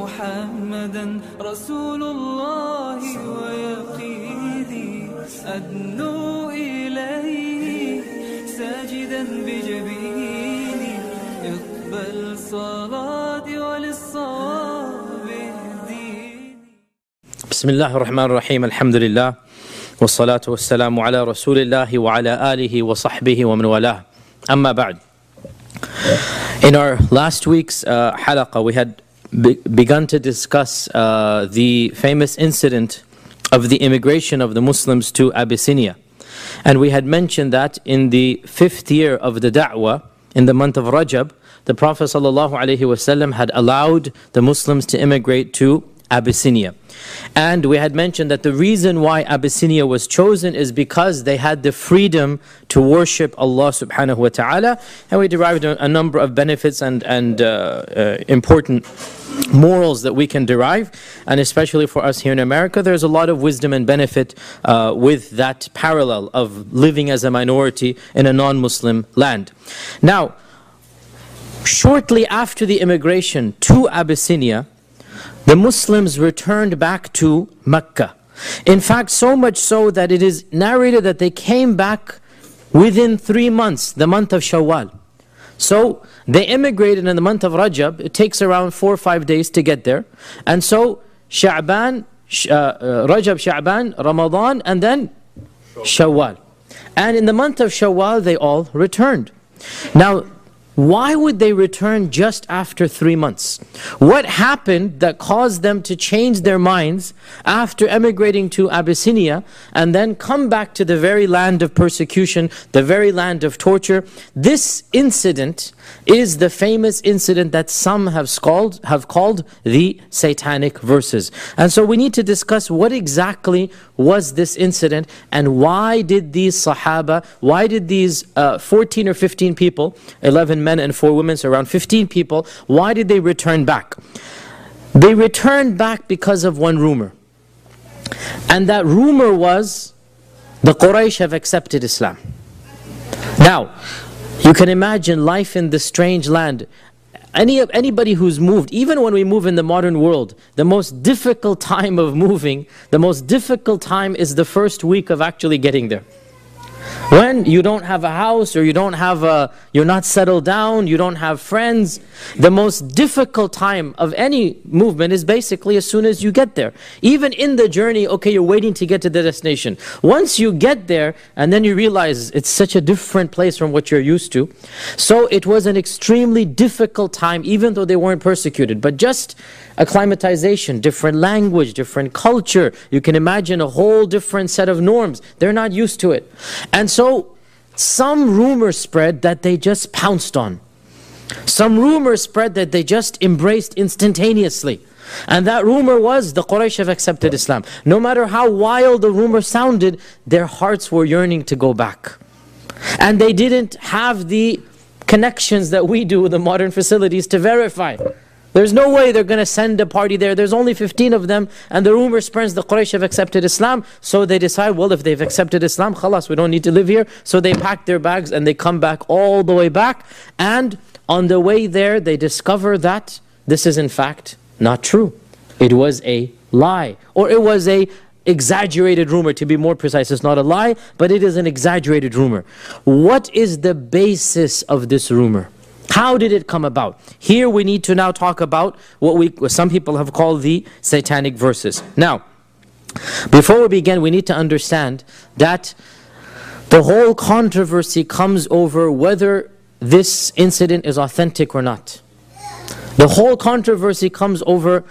محمدا رسول الله ويقيني أدنو إليه ساجدا بجبيني. اقبل صلاتي وللصواب بسم الله الرحمن الرحيم. الحمد لله والصلاة والسلام على رسول الله وعلى آله وصحبه ومن والاه. أما بعد. In our last week's uh, halaqa we had be- begun to discuss uh, the famous incident of the immigration of the Muslims to Abyssinia. And we had mentioned that in the fifth year of the da'wah in the month of Rajab the Prophet ﷺ had allowed the Muslims to immigrate to Abyssinia. And we had mentioned that the reason why Abyssinia was chosen is because they had the freedom to worship Allah subhanahu wa ta'ala. And we derived a, number of benefits and, and uh, uh, important morals that we can derive. And especially for us here in America, there's a lot of wisdom and benefit uh, with that parallel of living as a minority in a non Muslim land. Now, shortly after the immigration to Abyssinia, the Muslims returned back to Mecca. In fact, so much so that it is narrated that they came back within three months, the month of Shawwal. So they immigrated in the month of Rajab. It takes around four or five days to get there. And so Sha'ban, uh, uh, Rajab, Sha'ban, Ramadan, and then Shawwal. And in the month of Shawwal, they all returned. Now, why would they return just after three months? What happened that caused them to change their minds after emigrating to Abyssinia and then come back to the very land of persecution, the very land of torture? This incident is the famous incident that some have called, have called the satanic verses. And so we need to discuss what exactly was this incident and why did these Sahaba, why did these uh, 14 or 15 people, 11 men and 4 women, so around 15 people, why did they return back? They returned back because of one rumor. And that rumor was the Quraysh have accepted Islam. Now, you can imagine life in this strange land. Any, anybody who's moved, even when we move in the modern world, the most difficult time of moving, the most difficult time is the first week of actually getting there. When you don't have a house or you don't have a, you're not settled down, you don't have friends, the most difficult time of any movement is basically as soon as you get there. Even in the journey, okay, you're waiting to get to the destination. Once you get there and then you realize it's such a different place from what you're used to. So it was an extremely difficult time, even though they weren't persecuted. But just acclimatization, different language, different culture. You can imagine a whole different set of norms. They're not used to it. And so some rumor spread that they just pounced on. Some rumor spread that they just embraced instantaneously. And that rumor was the Quraysh have accepted Islam. No matter how wild the rumor sounded, their hearts were yearning to go back. And they didn't have the connections that we do with the modern facilities to verify. There's no way they're going to send a party there. There's only 15 of them, and the rumor spreads the Quraysh have accepted Islam. So they decide, well, if they've accepted Islam, khalas, we don't need to live here. So they pack their bags and they come back all the way back. And on the way there, they discover that this is in fact not true. It was a lie, or it was a exaggerated rumor. To be more precise, it's not a lie, but it is an exaggerated rumor. What is the basis of this rumor? How did it come about? Here we need to now talk about what we what some people have called the satanic verses. Now, before we begin, we need to understand that the whole controversy comes over whether this incident is authentic or not. The whole controversy comes over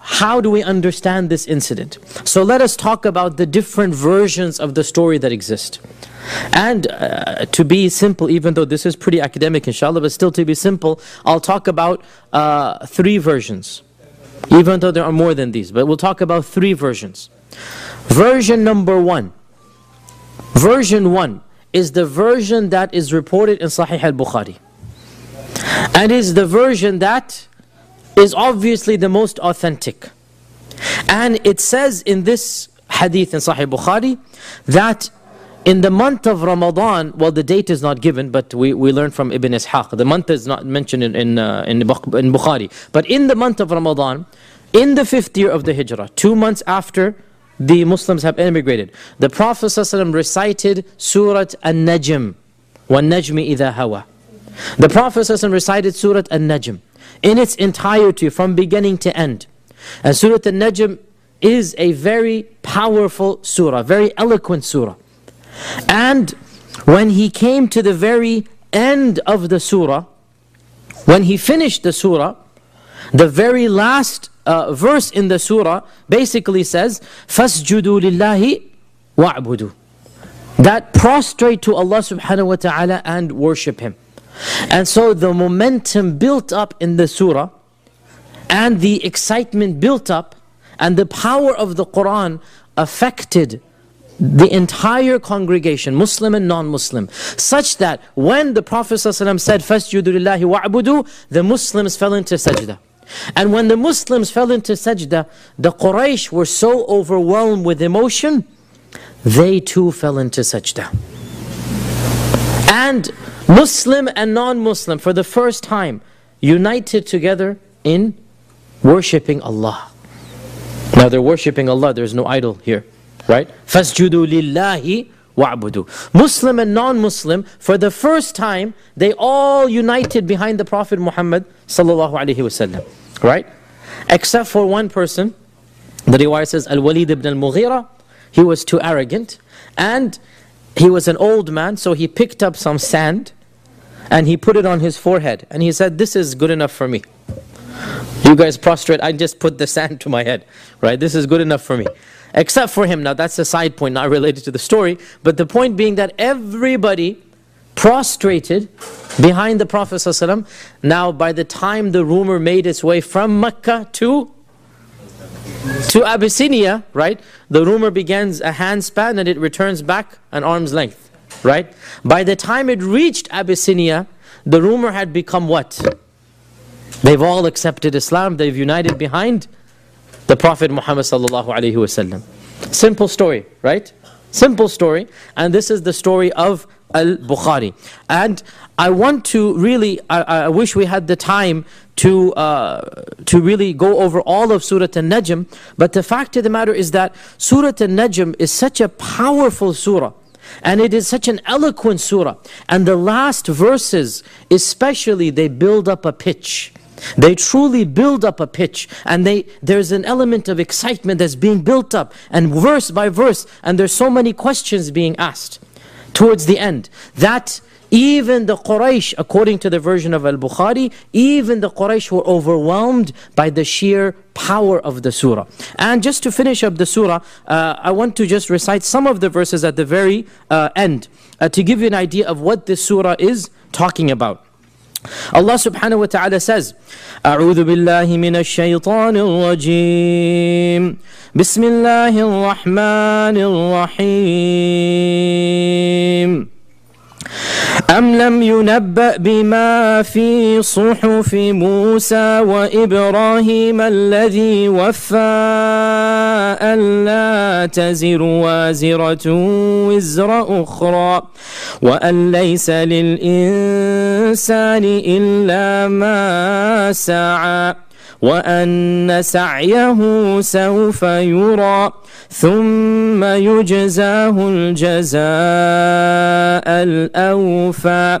how do we understand this incident. So let us talk about the different versions of the story that exist. And uh, to be simple, even though this is pretty academic, inshallah, but still to be simple, I'll talk about uh, three versions. Even though there are more than these, but we'll talk about three versions. Version number one. Version one is the version that is reported in Sahih al Bukhari. And is the version that is obviously the most authentic. And it says in this hadith in Sahih Bukhari that in the month of Ramadan, well, the date is not given, but we, we learn from Ibn Ishaq. The month is not mentioned in, in, uh, in, in Bukhari. But in the month of Ramadan, in the fifth year of the Hijrah, two months after the Muslims have emigrated, the Prophet ﷺ recited Surah An Najm, Wan Najmi Ida Hawa. The Prophet ﷺ recited Surah An Najm in its entirety from beginning to end. And Surah An-Najm is a very powerful surah, very eloquent surah. And when he came to the very end of the surah, when he finished the surah, the very last uh, verse in the surah basically says, فَاسْجُدُوا لِلَّهِ وَاعْبُدُوا That prostrate to Allah subhanahu wa ta'ala and worship Him. And so the momentum built up in the surah and the excitement built up and the power of the Quran affected the entire congregation, Muslim and non-Muslim, such that when the Prophet ﷺ said, فَاسْجُدُوا لِلَّهِ وَعْبُدُوا The Muslims fell into sajda. And when the Muslims fell into sajda, the Quraysh were so overwhelmed with emotion, they too fell into sajda. And Muslim and non-Muslim, for the first time, united together in worshipping Allah. Now they're worshipping Allah, there's no idol here, right? فَاسْجُدُوا لِلَّهِ وَعْبُدُوا Muslim and non-Muslim, for the first time, they all united behind the Prophet Muhammad sallallahu alaihi wasallam, right? Except for one person, the riwayah says, Al-Walid ibn al-Mughira, he was too arrogant, and he was an old man, so he picked up some sand, and he put it on his forehead, and he said, this is good enough for me. You guys prostrate, I just put the sand to my head, right? This is good enough for me. Except for him, now that's a side point, not related to the story, but the point being that everybody prostrated behind the Prophet ﷺ. Now by the time the rumor made its way from Mecca to to Abyssinia, right? The rumor begins a handspan and it returns back an arm's length, right? By the time it reached Abyssinia, the rumor had become what? They've all accepted Islam, they've united behind the Prophet Muhammad sallallahu alaihi wasallam. Simple story, right? Simple story, and this is the story of Al-Bukhari. And I want to really, I, I wish we had the time to, uh, to really go over all of Surah Al Najm. but the fact of the matter is that Surah Al Najm is such a powerful surah. And it is such an eloquent surah. And the last verses, especially, they build up a pitch. They truly build up a pitch and they there's an element of excitement that's being built up and verse by verse and there's so many questions being asked towards the end that even the Quraysh, according to the version of Al-Bukhari, even the Quraysh were overwhelmed by the sheer power of the surah. And just to finish up the surah, uh, I want to just recite some of the verses at the very uh, end uh, to give you an idea of what this surah is talking about. Allah subhanahu wa ta'ala says, أعوذ بالله من الشيطان الرجيم بسم الله الرحمن الرحيم أم لم ينبأ بما في صحف موسى وإبراهيم الذي وفى ألا تزر وازرة وزر أخرى وأن ليس للإنسان إلا ما سعى وأن سعيه سوف يرى ثم يجزاه الجزاء الأوفى.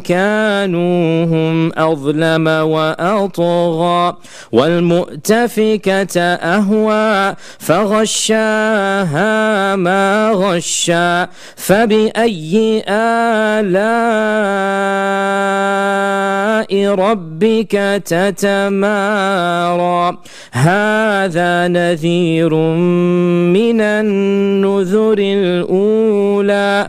كانوا هم أظلم وأطغى والمؤتفكة أهوى فغشاها ما غشى فبأي آلاء ربك تتمارى؟ هذا نذير من النذر الأولى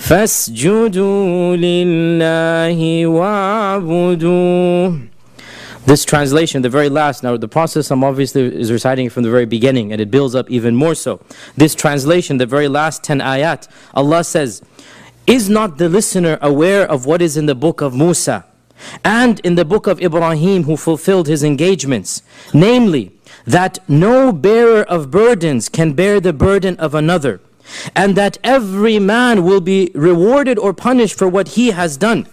فاسجدوا لله واعبدوه This translation, the very last, now the process I'm obviously is reciting from the very beginning and it builds up even more so. This translation, the very last 10 ayat, Allah says, Is not the listener aware of what is in the book of Musa and in the book of Ibrahim who fulfilled his engagements? Namely, that no bearer of burdens can bear the burden of another and that every man will be rewarded or punished for what he has done.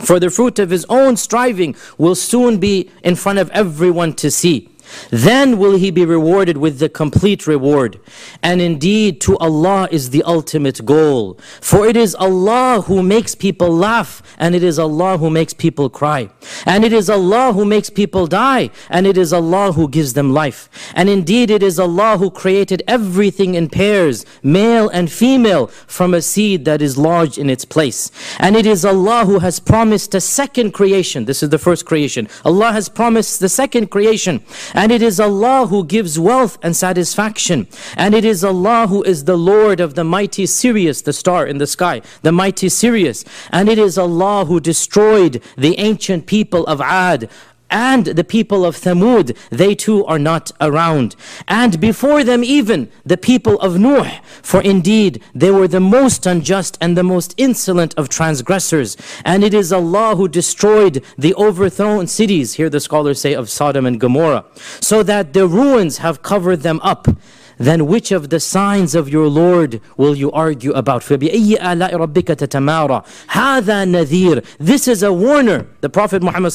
For the fruit of his own striving will soon be in front of everyone to see. Then will he be rewarded with the complete reward. And indeed, to Allah is the ultimate goal. For it is Allah who makes people laugh, and it is Allah who makes people cry. And it is Allah who makes people die, and it is Allah who gives them life. And indeed, it is Allah who created everything in pairs, male and female, from a seed that is lodged in its place. And it is Allah who has promised a second creation. This is the first creation. Allah has promised the second creation. And it is Allah who gives wealth and satisfaction. And it is Allah who is the Lord of the mighty Sirius, the star in the sky, the mighty Sirius. And it is Allah who destroyed the ancient people of Ad, and the people of Thamud, they too are not around. And before them even, the people of Nuh, for indeed they were the most unjust and the most insolent of transgressors. And it is Allah who destroyed the overthrown cities, here the scholars say of Sodom and Gomorrah, so that the ruins have covered them up then which of the signs of your Lord will you argue about? فَبِأَيِّ آلَاءِ رَبِّكَ تَتَمَارَى هَذَا نَذِيرٌ This is a warner, the Prophet Muhammad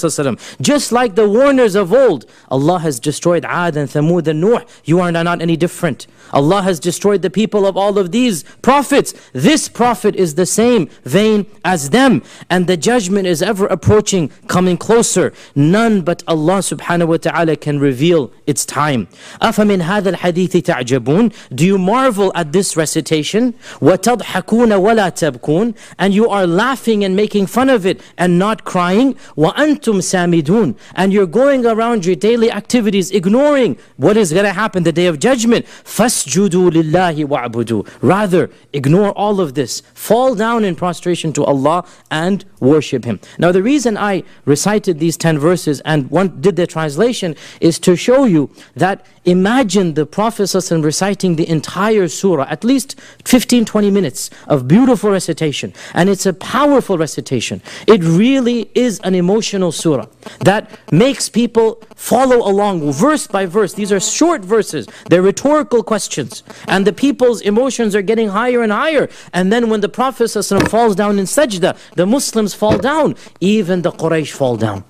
Just like the warners of old, Allah has destroyed Ad and Thamud and Nuh. You are not any different. Allah has destroyed the people of all of these prophets. This prophet is the same vein as them. And the judgment is ever approaching, coming closer. None but Allah subhanahu wa ta'ala can reveal its time. أَفَمِنْ هَذَا الْحَدِيثِ تَعْجَبُونَ Do you marvel at this recitation? وَتَضْحَكُونَ وَلَا تَبْكُونَ And you are laughing and making fun of it and not crying. وَأَنْتُمْ سَامِدُونَ And you're going around your daily activities ignoring what is going to happen the day of judgment. فَاسْجُدُوا لِلَّهِ وَاعْبُدُوا Rather, ignore all of this. Fall down in prostration to Allah and worship Him. Now the reason I recited these 10 verses and one did the translation is to show you that imagine the Prophet reciting the entire surah, at least 15, 20 minutes of beautiful recitation. And it's a powerful recitation. It really is an emotional surah that makes people follow along verse by verse. These are short verses. They're rhetorical questions. And the people's emotions are getting higher and higher. And then when the Prophet falls down in sajda, the Muslims fall down. Even the Quraysh fall down.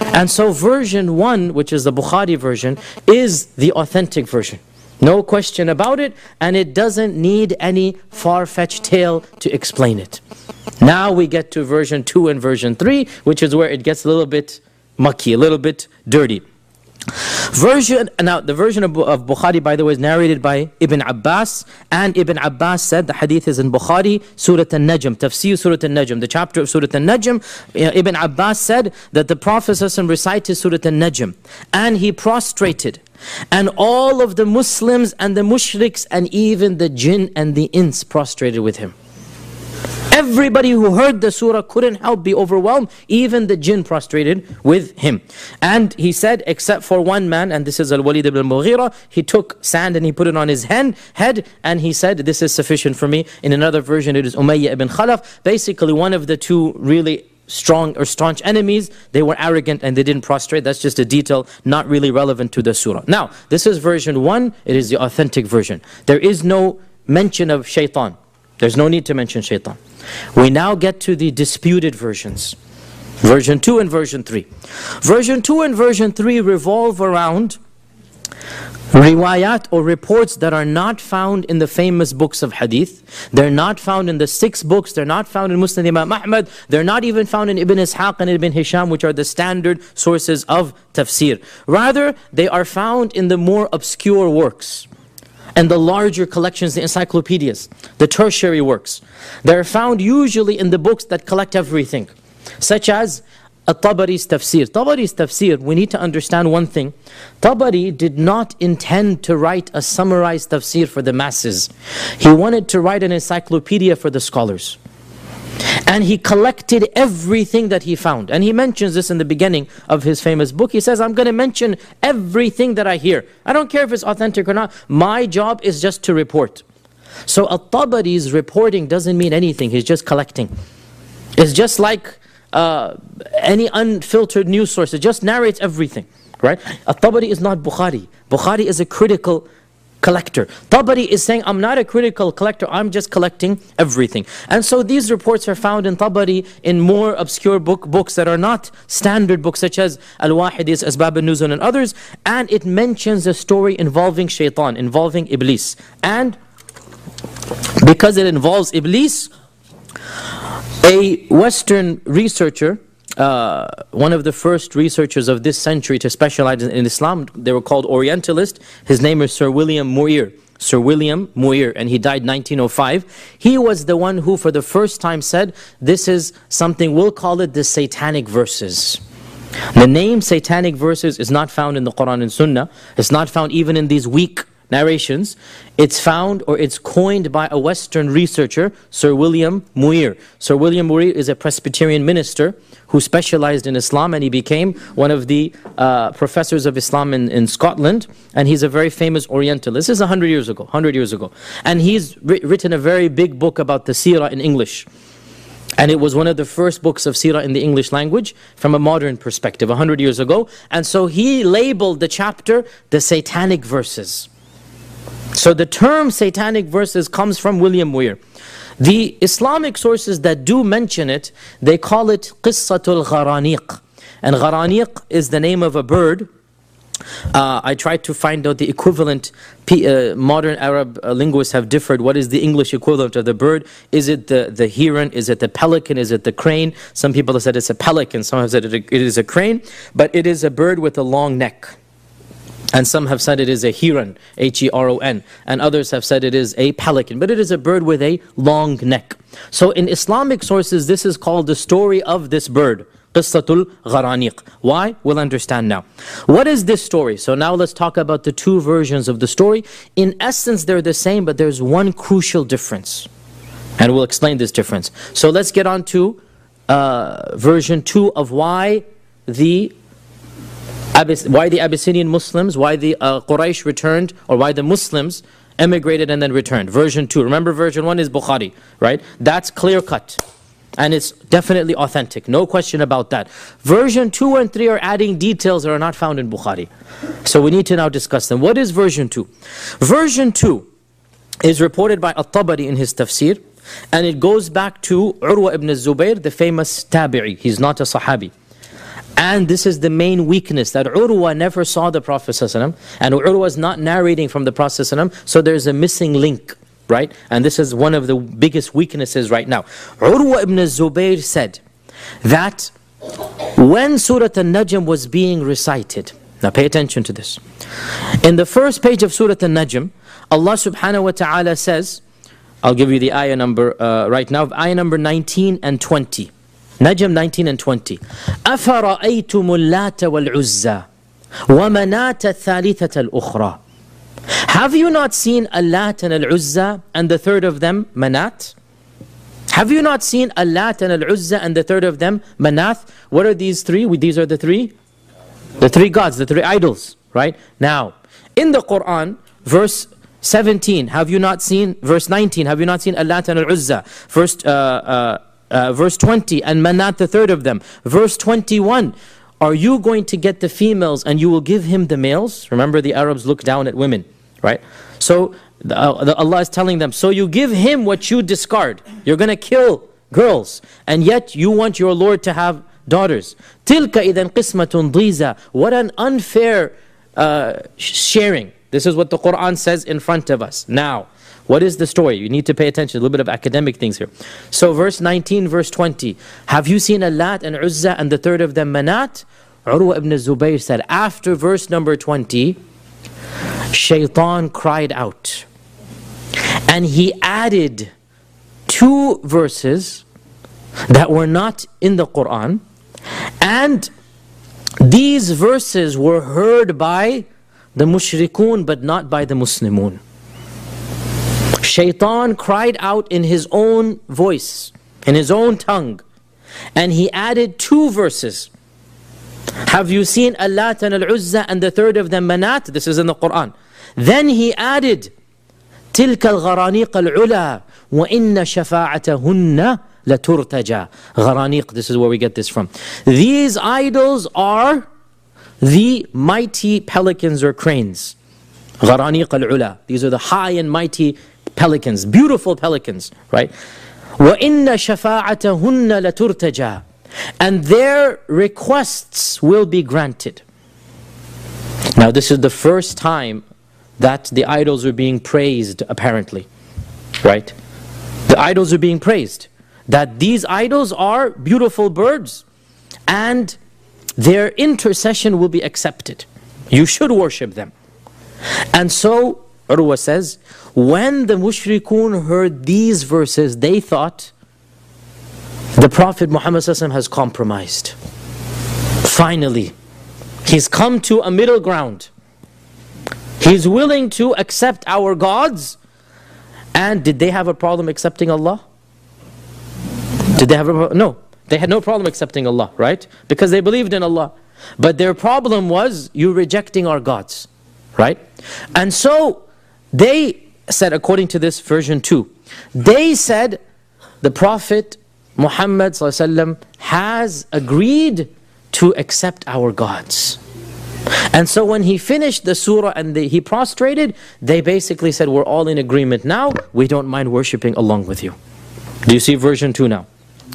And so version 1, which is the Bukhari version, is the authentic version. No question about it, and it doesn't need any far-fetched tale to explain it. Now we get to version 2 and version 3, which is where it gets a little bit mucky, a little bit dirty. Version now the version of, of, Bukhari by the way is narrated by Ibn Abbas and Ibn Abbas said the hadith is in Bukhari Surah An-Najm Tafsir Surah An-Najm the chapter of Surah An-Najm. Uh, Ibn Abbas said that the Prophet recited Surah An-Najm and he prostrated. And all of the Muslims and the mushriks and even the jinn and the ins prostrated with him Everybody who heard the surah couldn't help be overwhelmed. Even the jinn prostrated with him. And he said, except for one man, and this is Al-Walid ibn Mughira, he took sand and he put it on his head, head and he said, this is sufficient for me. In another version, it is Umayyah ibn Khalaf. Basically, one of the two really strong or staunch enemies, they were arrogant and they didn't prostrate. That's just a detail not really relevant to the surah. Now, this is version 1. It is the authentic version. There is no mention of shaitan. There's no need to mention shaitan. We now get to the disputed versions. Version 2 and version 3. Version 2 and version 3 revolve around riwayat or reports that are not found in the famous books of hadith. They're not found in the six books. They're not found in Musnad Imam Ahmad. They're not even found in Ibn Ishaq and Ibn Hisham, which are the standard sources of tafsir. Rather, they are found in the more obscure works and the larger collections, the encyclopedias, the tertiary works. They're found usually in the books that collect everything, such as At-Tabari's tafsir. Tabari's tafsir, we need to understand one thing. Tabari did not intend to write a summarized tafsir for the masses. He wanted to write an encyclopedia for the scholars. And he collected everything that he found. And he mentions this in the beginning of his famous book. He says, I'm going to mention everything that I hear. I don't care if it's authentic or not. My job is just to report. So At-Tabari's reporting doesn't mean anything. He's just collecting. It's just like uh, any unfiltered news source. It just narrates everything. Right? At-Tabari is not Bukhari. Bukhari is a critical collector. Tabari is saying, I'm not a critical collector, I'm just collecting everything. And so these reports are found in Tabari in more obscure book, books that are not standard books, such as Al-Wahidis, Asbab al-Nuzul and others. And it mentions a story involving shaitan, involving Iblis. And because it involves Iblis, a Western researcher uh, one of the first researchers of this century to specialize in, in Islam. They were called Orientalist. His name is Sir William Muir. Sir William Muir, and he died 1905. He was the one who, for the first time, said, This is something, we'll call it the satanic verses. The name satanic verses is not found in the Quran and Sunnah. It's not found even in these weak narrations. It's found or it's coined by a Western researcher, Sir William Muir. Sir William Muir is a Presbyterian minister who specialized in Islam and he became one of the uh, professors of Islam in, in Scotland and he's a very famous Orientalist. This is 100 years ago, 100 years ago. And he's written a very big book about the seerah in English. And it was one of the first books of seerah in the English language from a modern perspective, 100 years ago. And so he labeled the chapter the satanic verses. So the term satanic verses comes from William Muir. The Islamic sources that do mention it, they call it Qissatul Gharaniq. And Gharaniq is the name of a bird. Uh, I tried to find out the equivalent. Uh, modern Arab uh, linguists have differed. What is the English equivalent of the bird? Is it the, the heron? Is it the pelican? Is it the crane? Some people have said it's a pelican. Some have said it, it is a crane. But it is a bird with a long neck. And some have said it is a heron, H-E-R-O-N. And others have said it is a pelican. But it is a bird with a long neck. So in Islamic sources, this is called the story of this bird. Qissatul Gharaniq. Why? We'll understand now. What is this story? So now let's talk about the two versions of the story. In essence, they're the same, but there's one crucial difference. And we'll explain this difference. So let's get on to uh, version 2 of why the why the Abyssinian Muslims, why the uh, Quraysh returned, or why the Muslims emigrated and then returned. Version 2. Remember version 1 is Bukhari, right? That's clear cut. And it's definitely authentic, no question about that. Version 2 and 3 are adding details that are not found in Bukhari. So we need to now discuss them. What is version 2? Version 2 is reported by At-Tabari in his tafsir, and it goes back to Urwa ibn Zubayr, the famous tabi'i. He's not a sahabi. And this is the main weakness that Urwa never saw the Prophet and Urwa is not narrating from the Prophet ﷺ, so there's a missing link, right? And this is one of the biggest weaknesses right now. Urwa ibn Zubayr said that when Surah An-Najm was being recited, now pay attention to this. In the first page of Surah An-Najm, Allah subhanahu wa ta'ala says, I'll give you the ayah number uh, right now, ayah number 19 and 20. Najm 19 and 20. أفرأيتم اللات والعزى ومناة الثالثة الأخرى Have you not seen Allat and Al-Uzza and the third of them, Manat? Have you not seen Allat and Al-Uzza and the third of them, Manath? What are these three? These are the three? The three gods, the three idols, right? Now, in the Quran, verse 17, have you not seen, verse 19, have you not seen Allat and Al-Uzza? Verse, uh, uh, uh, verse 20, and Manat the third of them. Verse 21, are you going to get the females and you will give him the males? Remember, the Arabs look down at women, right? So the, uh, the Allah is telling them, so you give him what you discard. You're going to kill girls, and yet you want your Lord to have daughters. Tilka idan qismatun dhiza. What an unfair uh, sharing. This is what the Quran says in front of us now what is the story? You need to pay attention, a little bit of academic things here. So verse 19, verse 20. Have you seen Allat and Uzza and the third of them Manat? Urwa ibn Zubayr said, after verse number 20, Shaitan cried out. And he added two verses that were not in the Quran. And these verses were heard by the mushrikun but not by the Muslimun. Shaitan cried out in his own voice, in his own tongue, and he added two verses. Have you seen Allat and Al-Uzza and the third of them Manat? This is in the Quran. Then he added, تلك الغرانيق العلا وإن شفاعتهن لترتجى غرانيق, this is where we get this from. These idols are the mighty pelicans or cranes. غرانيق العلا. These are the high and mighty pelicans, beautiful pelicans, right? وَإِنَّ شَفَاعَتَهُنَّ لَتُرْتَجَى And their requests will be granted. Now this is the first time that the idols are being praised, apparently, right? The idols are being praised. That these idols are beautiful birds and their intercession will be accepted. You should worship them. And so, Urwa says, when the mushrikun heard these verses, they thought the Prophet Muhammad has compromised. Finally, he's come to a middle ground. He's willing to accept our gods. And did they have a problem accepting Allah? Did they have a No. They had no problem accepting Allah, right? Because they believed in Allah. But their problem was you rejecting our gods, right? And so they said, according to this version 2, they said the Prophet Muhammad has agreed to accept our gods. And so when he finished the surah and the, he prostrated, they basically said, We're all in agreement now, we don't mind worshipping along with you. Do you see version 2 now?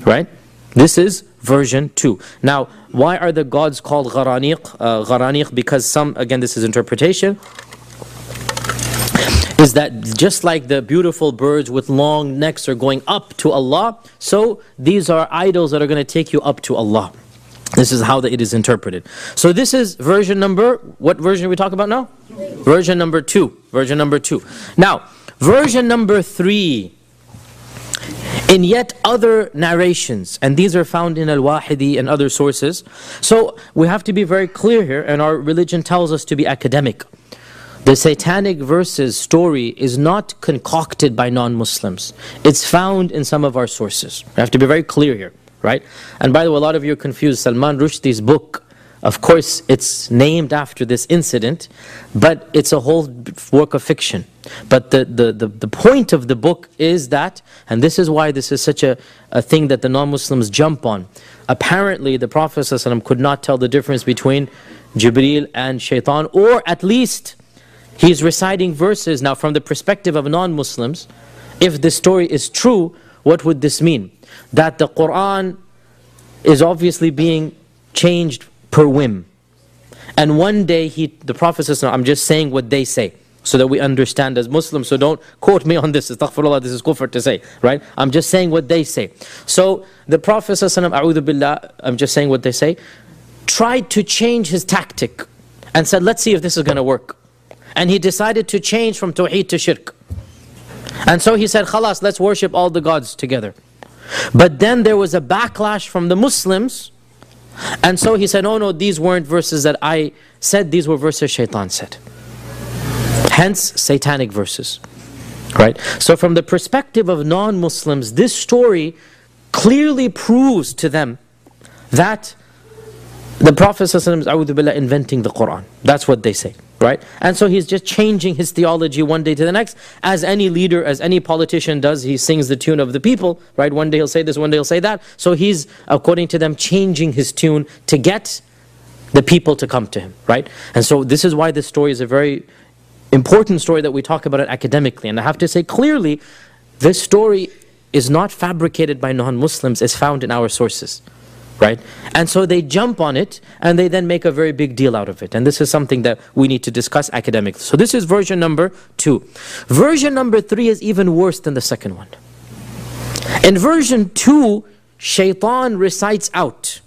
Right? This is version 2. Now, why are the gods called gharaniq? Uh, gharaniq because some, again, this is interpretation is that just like the beautiful birds with long necks are going up to Allah, so these are idols that are going to take you up to Allah. This is how it is interpreted. So this is version number, what version are we talking about now? Version number two. Version number two. Now, version number three. In yet other narrations, and these are found in Al-Wahidi and other sources. So we have to be very clear here, and our religion tells us to be academic. The satanic verses story is not concocted by non-Muslims. It's found in some of our sources. We have to be very clear here, right? And by the way, a lot of you are confused. Salman Rushdie's book, of course, it's named after this incident, but it's a whole work of fiction. But the, the, the, the point of the book is that, and this is why this is such a, a thing that the non-Muslims jump on. Apparently, the Prophet ﷺ could not tell the difference between Jibreel and Shaitan, or at least He's reciting verses now from the perspective of non-Muslims. If this story is true, what would this mean? That the Quran is obviously being changed per whim. And one day he, the Prophet I'm just saying what they say so that we understand as Muslims. So don't quote me on this. Astaghfirullah, this is kufr to say, right? I'm just saying what they say. So the Prophet says, billah, I'm just saying what they say, tried to change his tactic and said, let's see if this is going to work and he decided to change from Tawheed to Shirk. And so he said, Khalas, let's worship all the gods together. But then there was a backlash from the Muslims, and so he said, oh no, these weren't verses that I said, these were verses Shaitan said. Hence, satanic verses. Right? So, from the perspective of non Muslims, this story clearly proves to them that the Prophet is inventing the Quran. That's what they say. Right? And so he's just changing his theology one day to the next. As any leader, as any politician does, he sings the tune of the people. Right? One day he'll say this, one day he'll say that. So he's, according to them, changing his tune to get the people to come to him. Right? And so this is why this story is a very important story that we talk about it academically. And I have to say clearly, this story is not fabricated by non-Muslims, it's found in our sources right? And so they jump on it and they then make a very big deal out of it. And this is something that we need to discuss academically. So this is version number two. Version number three is even worse than the second one. In version two, shaitan recites out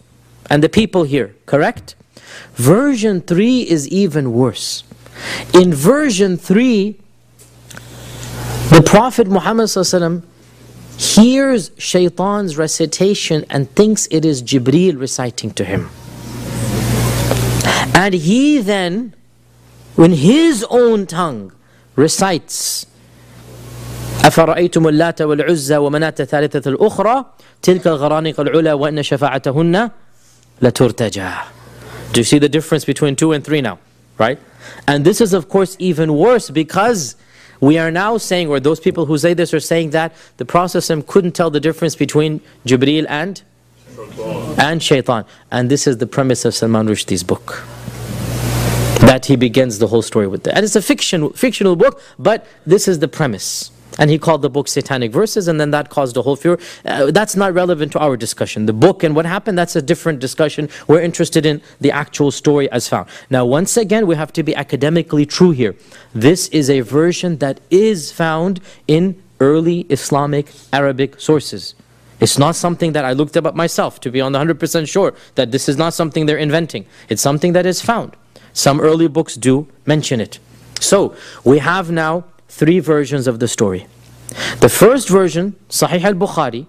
and the people hear, correct? Version three is even worse. In version three, the Prophet Muhammad hears shaitan's recitation and thinks it is Jibreel reciting to him. And he then, in his own tongue, recites أفرأيتم اللات والعزى ومناة الثالثة الأخرى تلك الغرانيق العلا وإن شفاعتهن لترتجى Do you see the difference between two and three now? Right? And this is of course even worse because we are now saying, or those people who say this are saying that the Prophet couldn't tell the difference between Jibreel and and shaitan. And this is the premise of Salman Rushdie's book. That he begins the whole story with that. And it's a fiction, fictional book, but this is the premise. And he called the book Satanic Verses, and then that caused a whole furor. Uh, that's not relevant to our discussion. The book and what happened, that's a different discussion. We're interested in the actual story as found. Now, once again, we have to be academically true here. This is a version that is found in early Islamic Arabic sources. It's not something that I looked up myself to be on the 100% sure that this is not something they're inventing. It's something that is found. Some early books do mention it. So, we have now three versions of the story. The first version, Sahih al-Bukhari,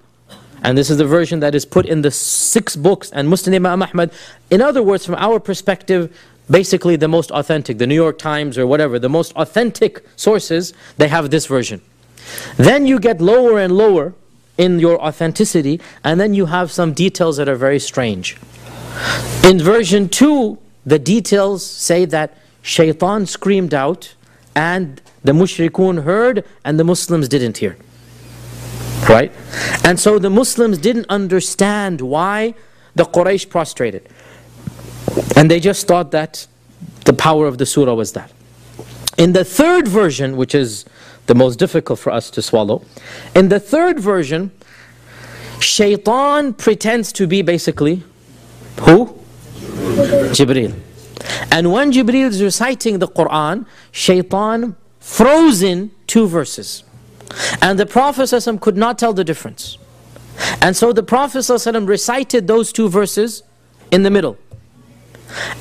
and this is the version that is put in the six books and Musnad Imam Ahmad. In other words, from our perspective, basically the most authentic, the New York Times or whatever, the most authentic sources, they have this version. Then you get lower and lower in your authenticity, and then you have some details that are very strange. In version 2, the details say that shaitan screamed out and the mushrikun heard and the Muslims didn't hear. Right? And so the Muslims didn't understand why the Quraysh prostrated. And they just thought that the power of the surah was that. In the third version, which is the most difficult for us to swallow, in the third version, shaitan pretends to be basically who? Jibreel. And when Jibreel is reciting the Quran, shaitan frozen two verses. And the Prophet ﷺ could not tell the difference. And so the Prophet ﷺ recited those two verses in the middle.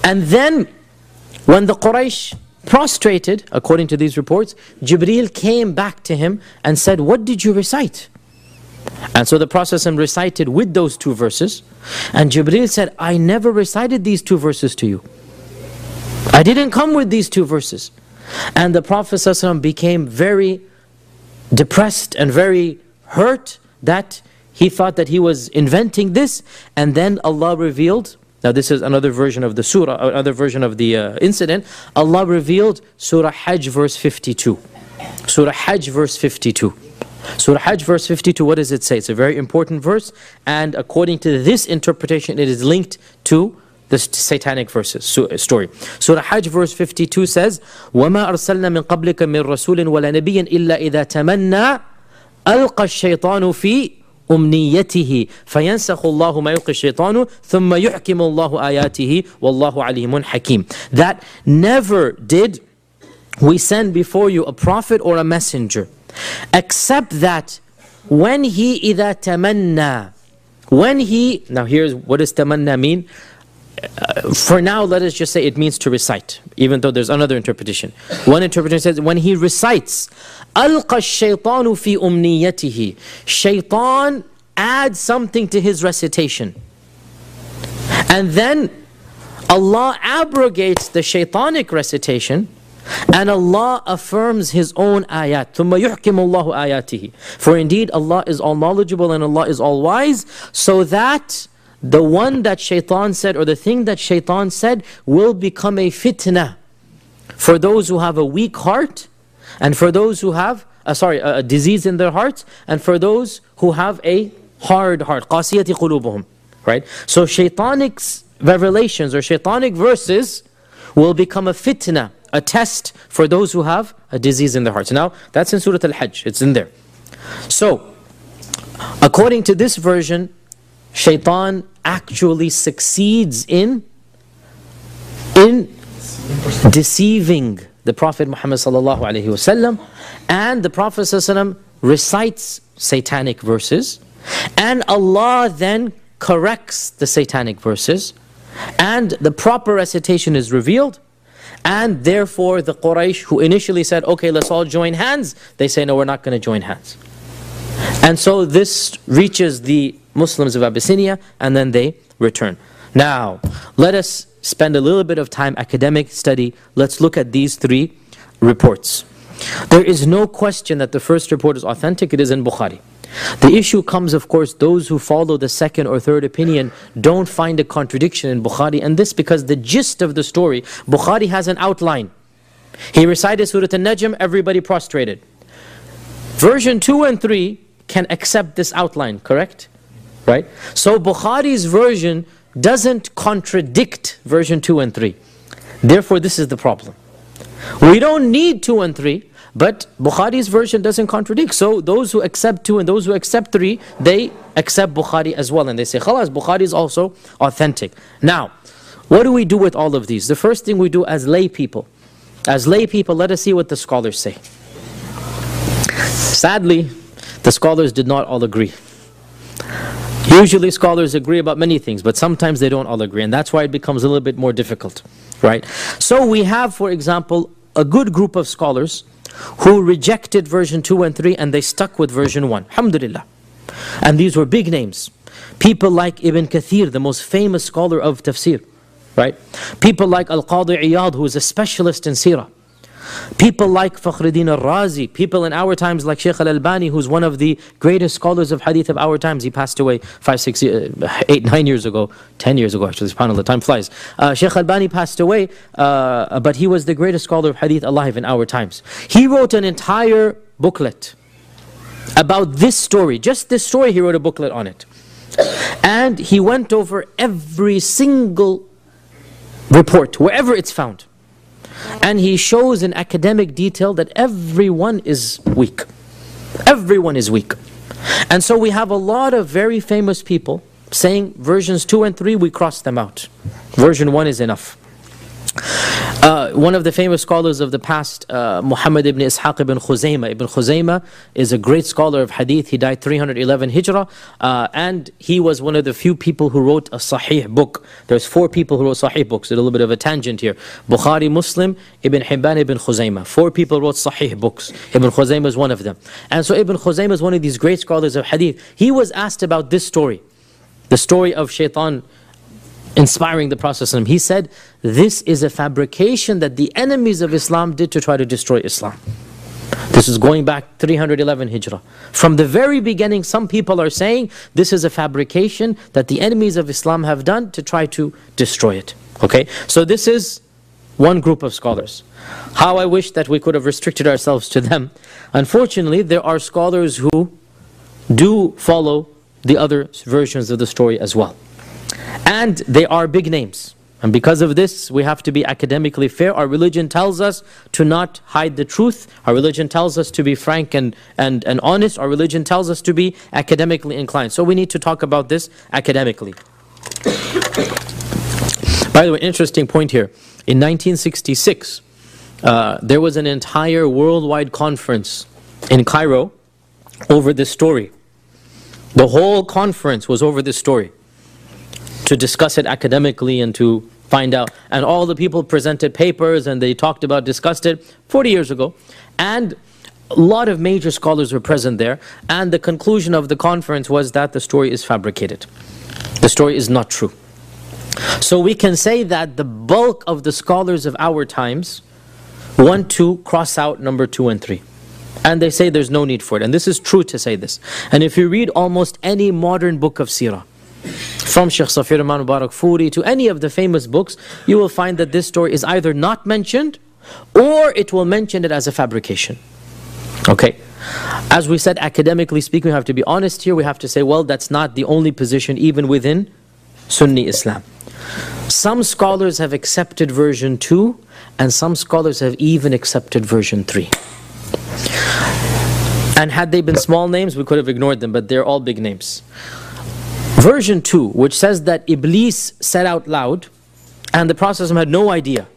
And then when the Quraysh prostrated, according to these reports, Jibreel came back to him and said, What did you recite? And so the Prophet ﷺ recited with those two verses. And Jibreel said, I never recited these two verses to you. I didn't come with these two verses. And the Prophet ﷺ became very depressed and very hurt that he thought that he was inventing this. And then Allah revealed, now this is another version of the surah, another version of the uh, incident. Allah revealed Surah Hajj verse 52. Surah Hajj verse 52. Surah Hajj verse 52, what does it say? It's a very important verse. And according to this interpretation, it is linked to the satanic verses, story. Surah Hajj verse 52 says, وَمَا أَرْسَلْنَا مِن قَبْلِكَ مِن رَسُولٍ وَلَا نَبِيٍّ إِلَّا إِذَا تَمَنَّى أَلْقَى الشَّيْطَانُ فِي أمنيته فينسخ الله ما يلقي الشيطان ثم يحكم الله آياته والله عليم حكيم That never did we send before you a prophet or a messenger except that when he إذا تمنى when he now here's what does tamanna mean uh, for now, let us just say it means to recite, even though there's another interpretation. One interpretation says, when he recites, أَلْقَى الشَّيْطَانُ فِي أُمْنِيَّتِهِ Shaitan adds something to his recitation. And then Allah abrogates the shaitanic recitation And Allah affirms His own ayat. ثُمَّ يُحْكِمُ اللَّهُ آيَاتِهِ For indeed Allah is all knowledgeable and Allah is all wise, so that the one that shaitan said or the thing that shaitan said will become a fitna for those who have a weak heart and for those who have uh, sorry a, a disease in their hearts and for those who have a hard heart. Right? So shaitanic revelations or shaitanic verses will become a fitna a test for those who have a disease in their hearts. Now that's in surah al-hajj. It's in there. So according to this version shaitan actually succeeds in in deceiving the Prophet Muhammad sallallahu alaihi wasallam, and the Prophet sallallahu recites satanic verses, and Allah then corrects the satanic verses, and the proper recitation is revealed, and therefore the Quraysh who initially said, okay, let's all join hands, they say, no, we're not going to join hands. And so this reaches the Muslims of Abyssinia, and then they return. Now, let us spend a little bit of time academic study. Let's look at these three reports. There is no question that the first report is authentic, it is in Bukhari. The issue comes, of course, those who follow the second or third opinion don't find a contradiction in Bukhari, and this because the gist of the story, Bukhari has an outline. He recited Surah An-Najm, everybody prostrated. Version 2 and 3 can accept this outline, correct? Right? So Bukhari's version doesn't contradict version 2 and 3. Therefore, this is the problem. We don't need 2 and 3, but Bukhari's version doesn't contradict. So those who accept 2 and those who accept 3, they accept Bukhari as well. And they say, khalas, Bukhari is also authentic. Now, what do we do with all of these? The first thing we do as lay people, as lay people, let us see what the scholars say. Sadly, the scholars did not all agree. Usually scholars agree about many things, but sometimes they don't all agree, and that's why it becomes a little bit more difficult, right? So we have, for example, a good group of scholars who rejected version 2 and 3 and they stuck with version 1. Alhamdulillah. And these were big names. People like Ibn Kathir, the most famous scholar of tafsir, right? People like Al-Qadi Iyad, who is a specialist in seerah. People like Fakhruddin al-Razi, people in our times like Sheikh al-Albani, who's one of the greatest scholars of hadith of our times. He passed away five, six, uh, eight, nine years ago, ten years ago actually, subhanAllah, time flies. Uh, Sheikh al-Albani passed away, uh, but he was the greatest scholar of hadith alive in our times. He wrote an entire booklet about this story, just this story, he wrote a booklet on it. And he went over every single report, wherever it's found. And he shows in academic detail that everyone is weak. Everyone is weak. And so we have a lot of very famous people saying versions 2 and 3, we cross them out. Version 1 is enough. Uh, one of the famous scholars of the past, uh, Muhammad ibn Ishaq ibn Khuzaymah. Ibn Khuzaymah is a great scholar of hadith. He died 311 Hijrah, uh, and he was one of the few people who wrote a Sahih book. There's four people who wrote Sahih books. A little bit of a tangent here. Bukhari, Muslim, Ibn Hibban, Ibn Khuzaymah. Four people wrote Sahih books. Ibn Khuzaymah is one of them. And so Ibn Khuzaymah is one of these great scholars of hadith. He was asked about this story. The story of shaitan inspiring the Prophet He said, this is a fabrication that the enemies of Islam did to try to destroy Islam. This is going back 311 Hijrah. From the very beginning, some people are saying this is a fabrication that the enemies of Islam have done to try to destroy it. Okay? So this is one group of scholars. How I wish that we could have restricted ourselves to them. Unfortunately, there are scholars who do follow the other versions of the story as well. And they are big names. And because of this, we have to be academically fair. Our religion tells us to not hide the truth. Our religion tells us to be frank and, and, and honest. Our religion tells us to be academically inclined. So we need to talk about this academically. By the way, interesting point here. In 1966, uh, there was an entire worldwide conference in Cairo over this story. The whole conference was over this story to discuss it academically and to find out. And all the people presented papers and they talked about, discussed it 40 years ago. And a lot of major scholars were present there. And the conclusion of the conference was that the story is fabricated. The story is not true. So we can say that the bulk of the scholars of our times want to cross out number 2 and 3. And they say there's no need for it. And this is true to say this. And if you read almost any modern book of seerah, from Sheikh Safiur Rahman Mubarakpuri to any of the famous books, you will find that this story is either not mentioned or it will mention it as a fabrication. Okay. As we said, academically speaking, we have to be honest here. We have to say, well, that's not the only position even within Sunni Islam. Some scholars have accepted version 2 and some scholars have even accepted version 3. And had they been small names, we could have ignored them, but they're all big names. Version 2, which says that Iblis said out loud, and the Prophet had no idea.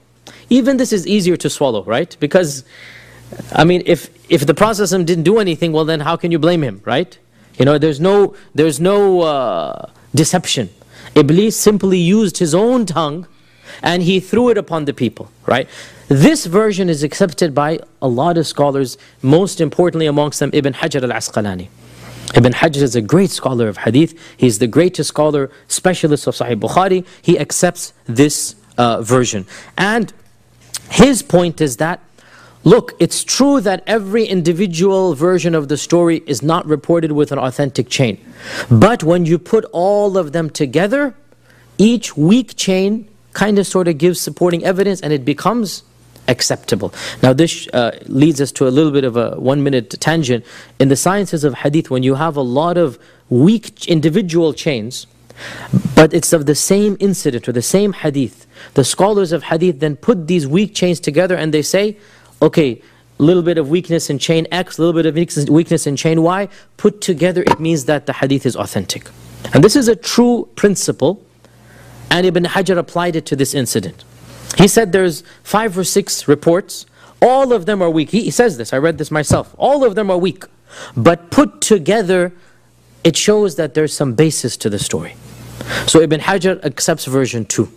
Even this is easier to swallow, right? Because, I mean, if, if the Prophet didn't do anything, well then how can you blame him, right? You know, there's no, there's no uh, deception. Iblis simply used his own tongue and he threw it upon the people, right? This version is accepted by a lot of scholars, most importantly amongst them Ibn Hajar al-Asqalani. Ibn Hajar is a great scholar of hadith. He's the greatest scholar, specialist of Sahih Bukhari. He accepts this uh, version. And his point is that, look, it's true that every individual version of the story is not reported with an authentic chain. But when you put all of them together, each weak chain kind of sort of gives supporting evidence and it becomes acceptable. Now this uh, leads us to a little bit of a one minute tangent. In the sciences of hadith, when you have a lot of weak individual chains, but it's of the same incident or the same hadith, the scholars of hadith then put these weak chains together and they say, okay, little bit of weakness in chain X, little bit of weakness in chain Y, put together it means that the hadith is authentic. And this is a true principle and Ibn Hajar applied it to this incident. He said there's five or six reports. All of them are weak. He, he says this, I read this myself. All of them are weak. But put together, it shows that there's some basis to the story. So Ibn Hajar accepts version 2.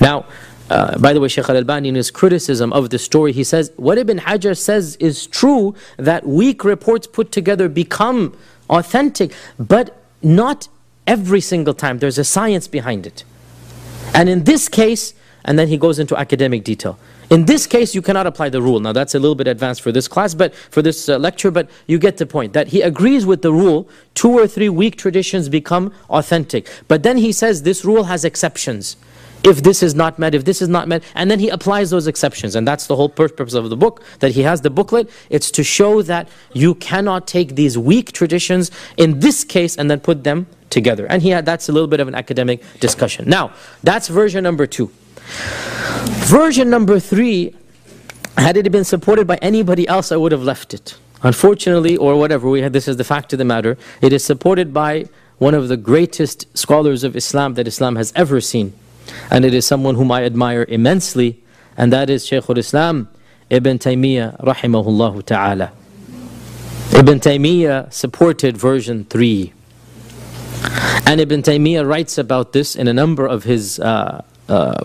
Now, uh, by the way, Shaykh al-Albani in his criticism of the story, he says, what Ibn Hajar says is true, that weak reports put together become authentic, but not every single time. There's a science behind it. And in this case, and then he goes into academic detail. In this case, you cannot apply the rule. Now, that's a little bit advanced for this class, but for this uh, lecture, but you get the point. That he agrees with the rule, two or three weak traditions become authentic. But then he says this rule has exceptions. If this is not met, if this is not met, and then he applies those exceptions. And that's the whole purpose of the book, that he has the booklet. It's to show that you cannot take these weak traditions in this case and then put them together. And he had, that's a little bit of an academic discussion. Now, that's version number two. Version number three, had it been supported by anybody else, I would have left it. Unfortunately, or whatever, we had, this is the fact of the matter, it is supported by one of the greatest scholars of Islam that Islam has ever seen. And it is someone whom I admire immensely, and that is Shaykh al-Islam Ibn Taymiyyah rahimahullah ta'ala. Ibn Taymiyyah supported version 3. And Ibn Taymiyyah writes about this in a number of his uh,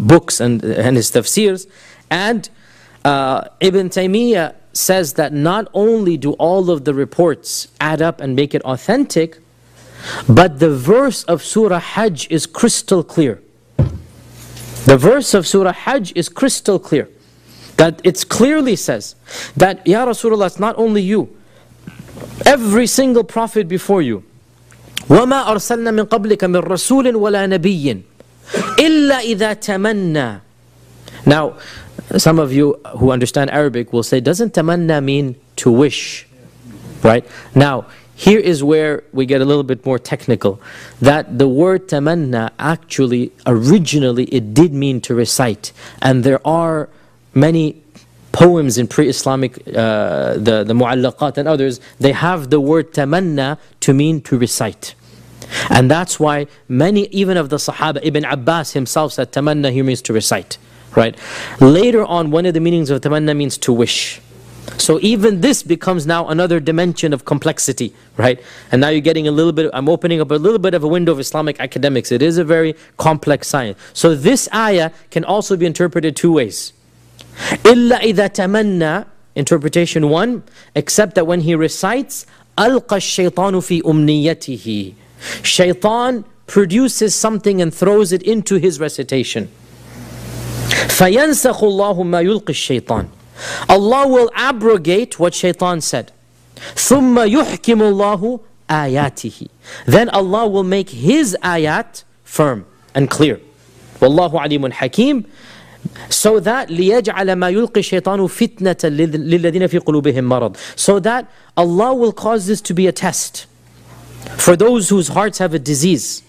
books and, and his tafsirs. And uh, Ibn Taymiyyah says that not only do all of the reports add up and make it authentic, but the verse of Surah Hajj is crystal clear. The verse of Surah Hajj is crystal clear. That it clearly says that, Ya Rasulullah, it's not only you, every single prophet before you, وما أرسلنا من قبلك من رسول ولا نبي إلا إذا تمنى Now, some of you who understand Arabic will say, doesn't tamanna mean to wish? Right? Now, here is where we get a little bit more technical. That the word tamanna actually, originally, it did mean to recite. And there are many poems in pre-Islamic, uh, the, the mu'allaqat and others, they have the word tamanna to mean to recite. And that's why many, even of the Sahaba, Ibn Abbas himself said, tamanna here means to recite. Right? Later on, one of the meanings of tamanna means to wish. So even this becomes now another dimension of complexity, right? And now you're getting a little bit, I'm opening up a little bit of a window of Islamic academics. It is a very complex science. So this ayah can also be interpreted two ways. إِلَّا إِذَا تَمَنَّى Interpretation one, except that when he recites, أَلْقَى الشَّيْطَانُ فِي أُمْنِيَّتِهِ Shaitan produces something and throws it into his recitation. فَيَنْسَخُ اللَّهُ مَا يُلْقِ الشَّيْطَانِ Allah will abrogate what shaitan said. ثُمَّ يُحْكِمُ اللَّهُ آيَاتِهِ Then Allah will make His ayat firm and clear. وَاللَّهُ عَلِيمٌ حَكِيمٌ so that لِيَجْعَلَ مَا يُلْقِ الشَّيْطَانُ فِتْنَةً لِلَّذِينَ فِي قُلُوبِهِمْ مَرَضٍ So that Allah will cause this to be a test for those whose hearts have a disease.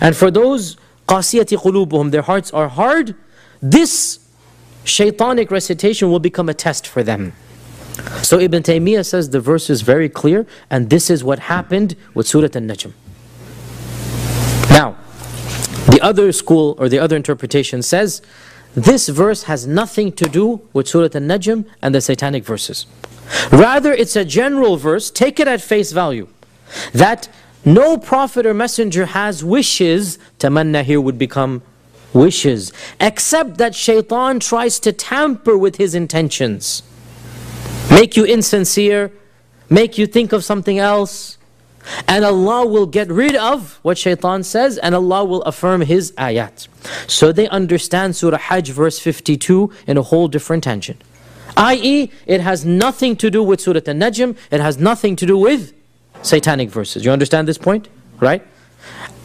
And for those قَاسِيَةِ قُلُوبُهُمْ Their hearts are hard. This shaitanic recitation will become a test for them. So Ibn Taymiyyah says the verse is very clear and this is what happened with Surah An-Najm. Now, the other school or the other interpretation says this verse has nothing to do with Surah An-Najm and the satanic verses. Rather, it's a general verse, take it at face value, that no prophet or messenger has wishes, tamanna here would become wishes, except that shaitan tries to tamper with his intentions. Make you insincere, make you think of something else, and Allah will get rid of what shaitan says and Allah will affirm His ayat. So they understand Surah Hajj verse 52 in a whole different tangent. I.e., it has nothing to do with Surah An-Najm, it has nothing to do with satanic verses. You understand this point? Right?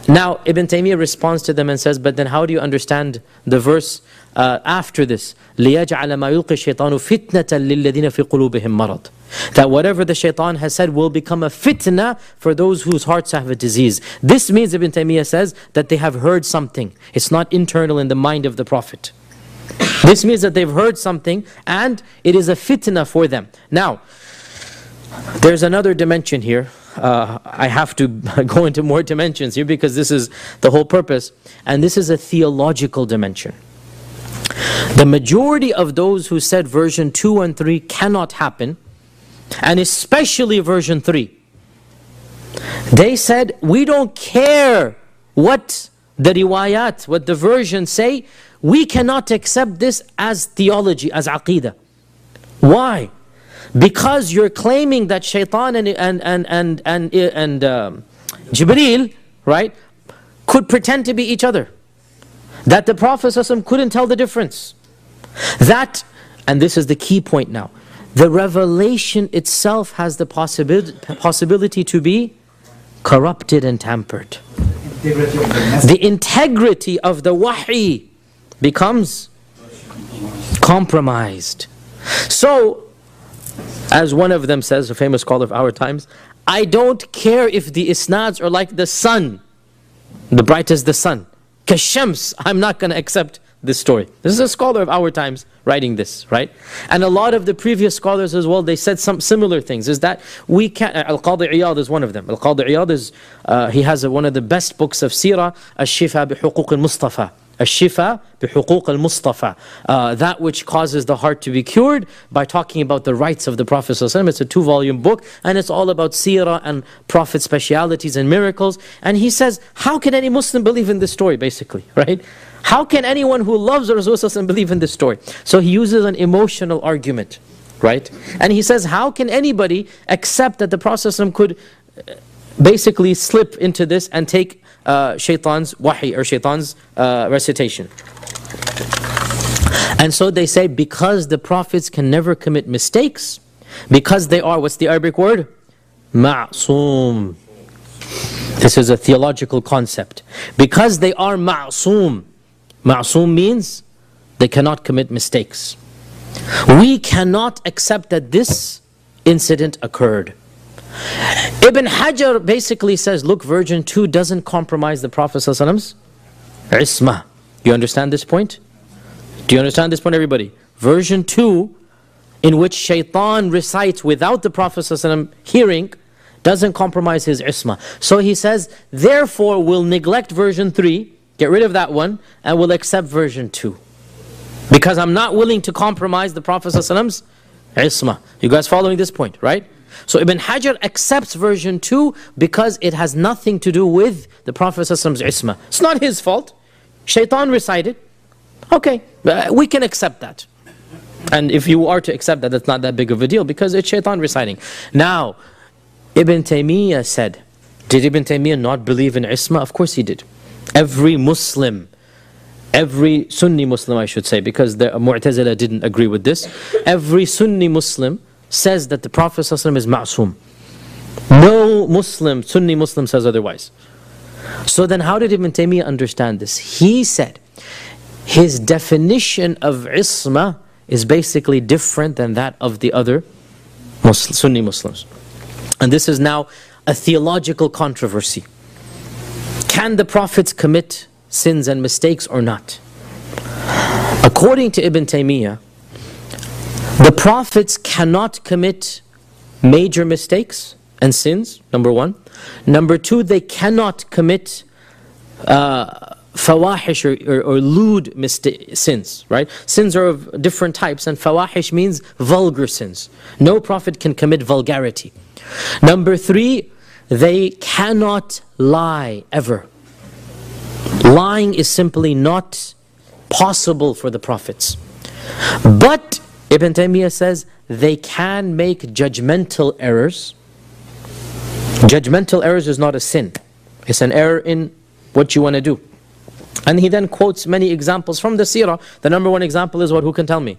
Now, Ibn Taymiyyah responds to them and says, but then how do you understand the verse uh, after this? لِيَجْعَلَ مَا يُلْقِ الشَّيْطَانُ فِتْنَةً لِلَّذِينَ فِي قُلُوبِهِمْ مَرَضٍ That whatever the shaitan has said will become a fitna for those whose hearts have a disease. This means, Ibn Taymiyyah says, that they have heard something. It's not internal in the mind of the Prophet. This means that they've heard something and it is a fitna for them. Now, there's another dimension here uh, I have to go into more dimensions here because this is the whole purpose. And this is a theological dimension. The majority of those who said version 2 and 3 cannot happen, and especially version 3, they said, we don't care what the riwayat, what the versions say, we cannot accept this as theology, as aqidah. Why? Because you're claiming that shaitan and, and, and, and, and, and um, Jibreel, right, could pretend to be each other. That the Prophet couldn't tell the difference. That, and this is the key point now, the revelation itself has the possibility, possibility to be corrupted and tampered. The integrity of the wahi becomes compromised. So, as one of them says, a famous scholar of our times, I don't care if the isnads are like the sun, the bright as the sun. Kashams, I'm not going to accept this story. This is a scholar of our times writing this, right? And a lot of the previous scholars as well, they said some similar things. Is that we can't, Al-Qadi Iyad is one of them. Al-Qadi Iyad is, uh, he has a, one of the best books of seerah, Al-Shifa bi al-Mustafa. Al-Shifa bihuquq al-Mustafa. That which causes the heart to be cured by talking about the rights of the Prophet It's a two-volume book and it's all about seerah and Prophet specialities and miracles. And he says, how can any Muslim believe in this story, basically, right? How can anyone who loves Rasulullah believe in this story? So he uses an emotional argument, right? And he says, how can anybody accept that the Prophet could uh, basically slip into this and take uh, shaitan's wahi or shaitan's uh, recitation. And so they say because the prophets can never commit mistakes, because they are, what's the Arabic word? Ma'soom. This is a theological concept. Because they are ma'soom. Ma'soom means they cannot commit mistakes. We cannot accept that this incident occurred. Ibn Hajar basically says, look, version 2 doesn't compromise the Prophet's eh? isma. You understand this point? Do you understand this point, everybody? Version 2, in which shaitan recites without the Prophet hearing, doesn't compromise his isma. So he says, therefore we'll neglect version 3, get rid of that one, and we'll accept version 2. Because I'm not willing to compromise the Prophet's isma. You guys following this point, right? So Ibn Hajar accepts version 2 because it has nothing to do with the Prophet's isma. It's not his fault. Shaitan recited. Okay, uh, we can accept that. And if you are to accept that, that's not that big of a deal because it's shaitan reciting. Now, Ibn Taymiyyah said, did Ibn Taymiyyah not believe in isma? Of course he did. Every Muslim every Sunni Muslim, I should say, because the Mu'tazila didn't agree with this, every Sunni Muslim says that the Prophet ﷺ is ma'soom. No Muslim, Sunni Muslim says otherwise. So then how did Ibn Taymiyyah understand this? He said, his definition of isma is basically different than that of the other Muslim, Sunni Muslims. And this is now a theological controversy. Can the prophets commit sins and mistakes or not? According to Ibn Taymiyyah, the prophets cannot commit major mistakes and sins, number one. Number two, they cannot commit uh, fawahish or, or, or lewd sins, right? Sins are of different types, and fawahish means vulgar sins. No prophet can commit vulgarity. Number three, they cannot lie ever. Lying is simply not possible for the prophets. But Ibn Taymiyyah says they can make judgmental errors. Judgmental errors is not a sin. It's an error in what you want to do. And he then quotes many examples from the seerah. The number one example is what? Who can tell me?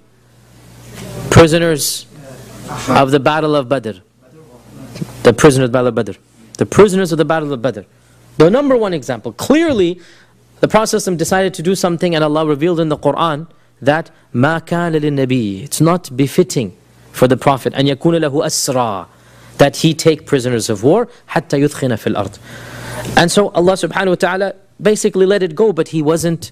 Prisoners of the Battle of Badr. The prisoners of the Battle of Badr. The prisoners of the Battle of Badr. The number one example. Clearly, the Prophet decided to do something and Allah revealed in the Quran that ma nabi it's not befitting for the prophet an yakuna lahu asra that he take prisoners of war hatta yudkhina fil ard. And so Allah subhanahu wa ta'ala basically let it go but he wasn't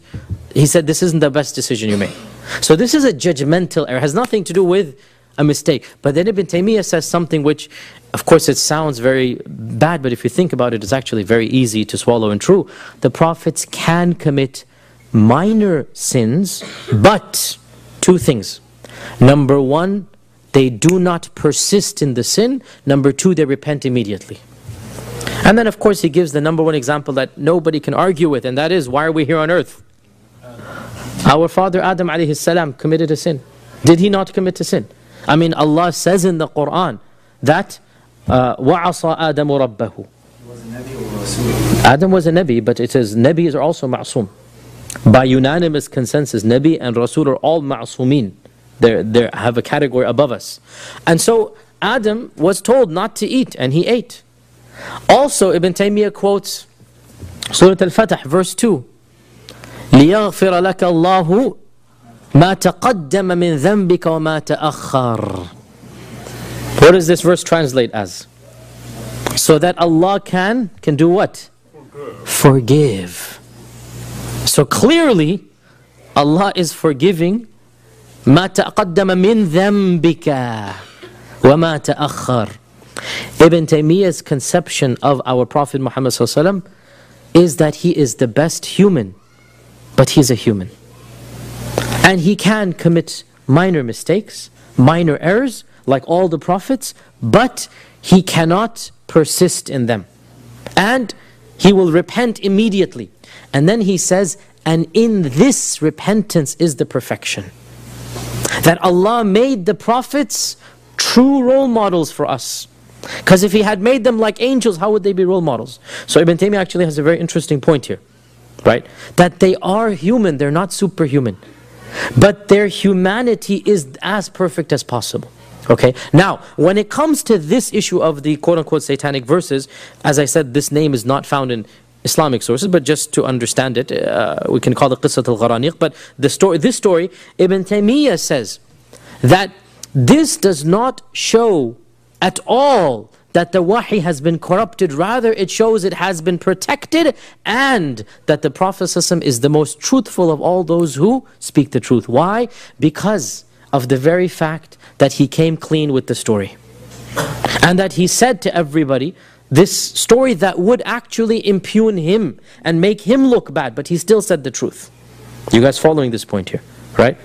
he said this isn't the best decision you made so this is a judgmental error it has nothing to do with a mistake. But then Ibn Taymiyyah says something which of course it sounds very bad but if you think about it it's actually very easy to swallow and true. The prophets can commit minor sins, but two things. Number one, they do not persist in the sin. Number two, they repent immediately. And then, of course, he gives the number one example that nobody can argue with, and that is why are we here on earth? Our father Adam alayhi salam committed a sin. Did he not commit a sin? I mean, Allah says in the Quran that وَعَصَى آدَمُ رَبَّهُ Adam was a Nabi, but it says Nabis are also ma'soom. By unanimous consensus, Nabi and Rasul are all ma'soomin. They they have a category above us. And so Adam was told not to eat, and he ate. Also, Ibn Taymiyyah quotes Surah Al-Fatah, verse 2. ليغفر لك الله ما تقدم من ذنبك وما تأخر What does this verse translate as? So that Allah can, can do what? Forgive. So clearly, Allah is forgiving ما تقدم من ذنبك وما تأخر Ibn Taymiyyah's conception of our Prophet Muhammad is that he is the best human, but he's a human. And he can commit minor mistakes, minor errors, like all the prophets, but he cannot persist in them. And he will repent immediately. And then he says, and in this repentance is the perfection. That Allah made the prophets true role models for us. Because if he had made them like angels, how would they be role models? So Ibn Taymiyyah actually has a very interesting point here, right? That they are human, they're not superhuman. But their humanity is as perfect as possible. Okay, now when it comes to this issue of the quote unquote satanic verses, as I said, this name is not found in Islamic sources, but just to understand it, uh, we can call it Qissat al Gharaniq. But the story, this story, Ibn Taymiyyah says that this does not show at all that the wahi has been corrupted. Rather, it shows it has been protected and that the Prophet is the most truthful of all those who speak the truth. Why? Because of the very fact that he came clean with the story. And that he said to everybody, this story that would actually impugn him and make him look bad, but he still said the truth. You guys following this point here, right?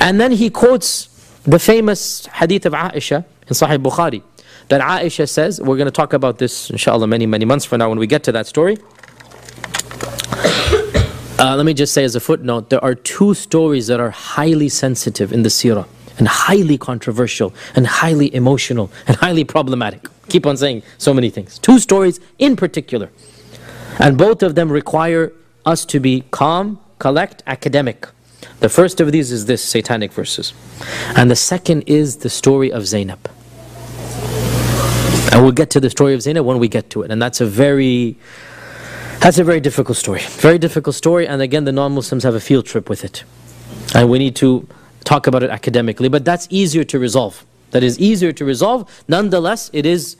And then he quotes the famous hadith of Aisha in Sahih Bukhari that Aisha says, we're going to talk about this inshallah many, many months from now when we get to that story. Uh, let me just say as a footnote, there are two stories that are highly sensitive in the seerah and highly controversial and highly emotional and highly problematic. Keep on saying so many things. Two stories in particular. And both of them require us to be calm collect, academic. The first of these is this satanic verses. And the second is the story of Zainab. And we'll get to the story of Zainab when we get to it. And that's a very that's a very difficult story. Very difficult story, and again the non-Muslims have a field trip with it. And we need to talk about it academically, but that's easier to resolve. That is easier to resolve. Nonetheless, it is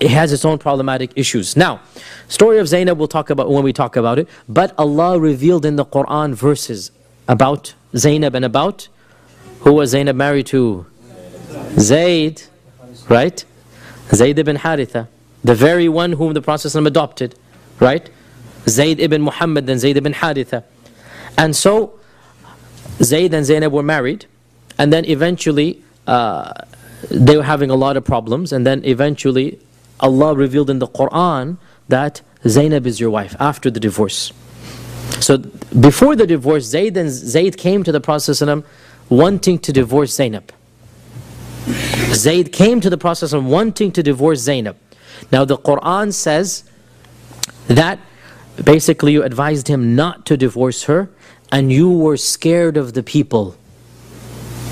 it has its own problematic issues. Now, story of Zainab we'll talk about when we talk about it, but Allah revealed in the Quran verses about Zainab and about who was Zainab married to? Zayd, right? Zayd ibn Haritha, the very one whom the Prophet adopted, right? Zayd ibn Muhammad and Zayd ibn Haritha. And so, Zayd and Zainab were married, and then eventually uh, they were having a lot of problems, and then eventually Allah revealed in the Quran that Zainab is your wife after the divorce. So before the divorce, Zayd and Zayd came to the Prophet wanting to divorce Zainab. Zayd came to the Prophet wanting to divorce Zainab. Now the Quran says that basically you advised him not to divorce her and you were scared of the people.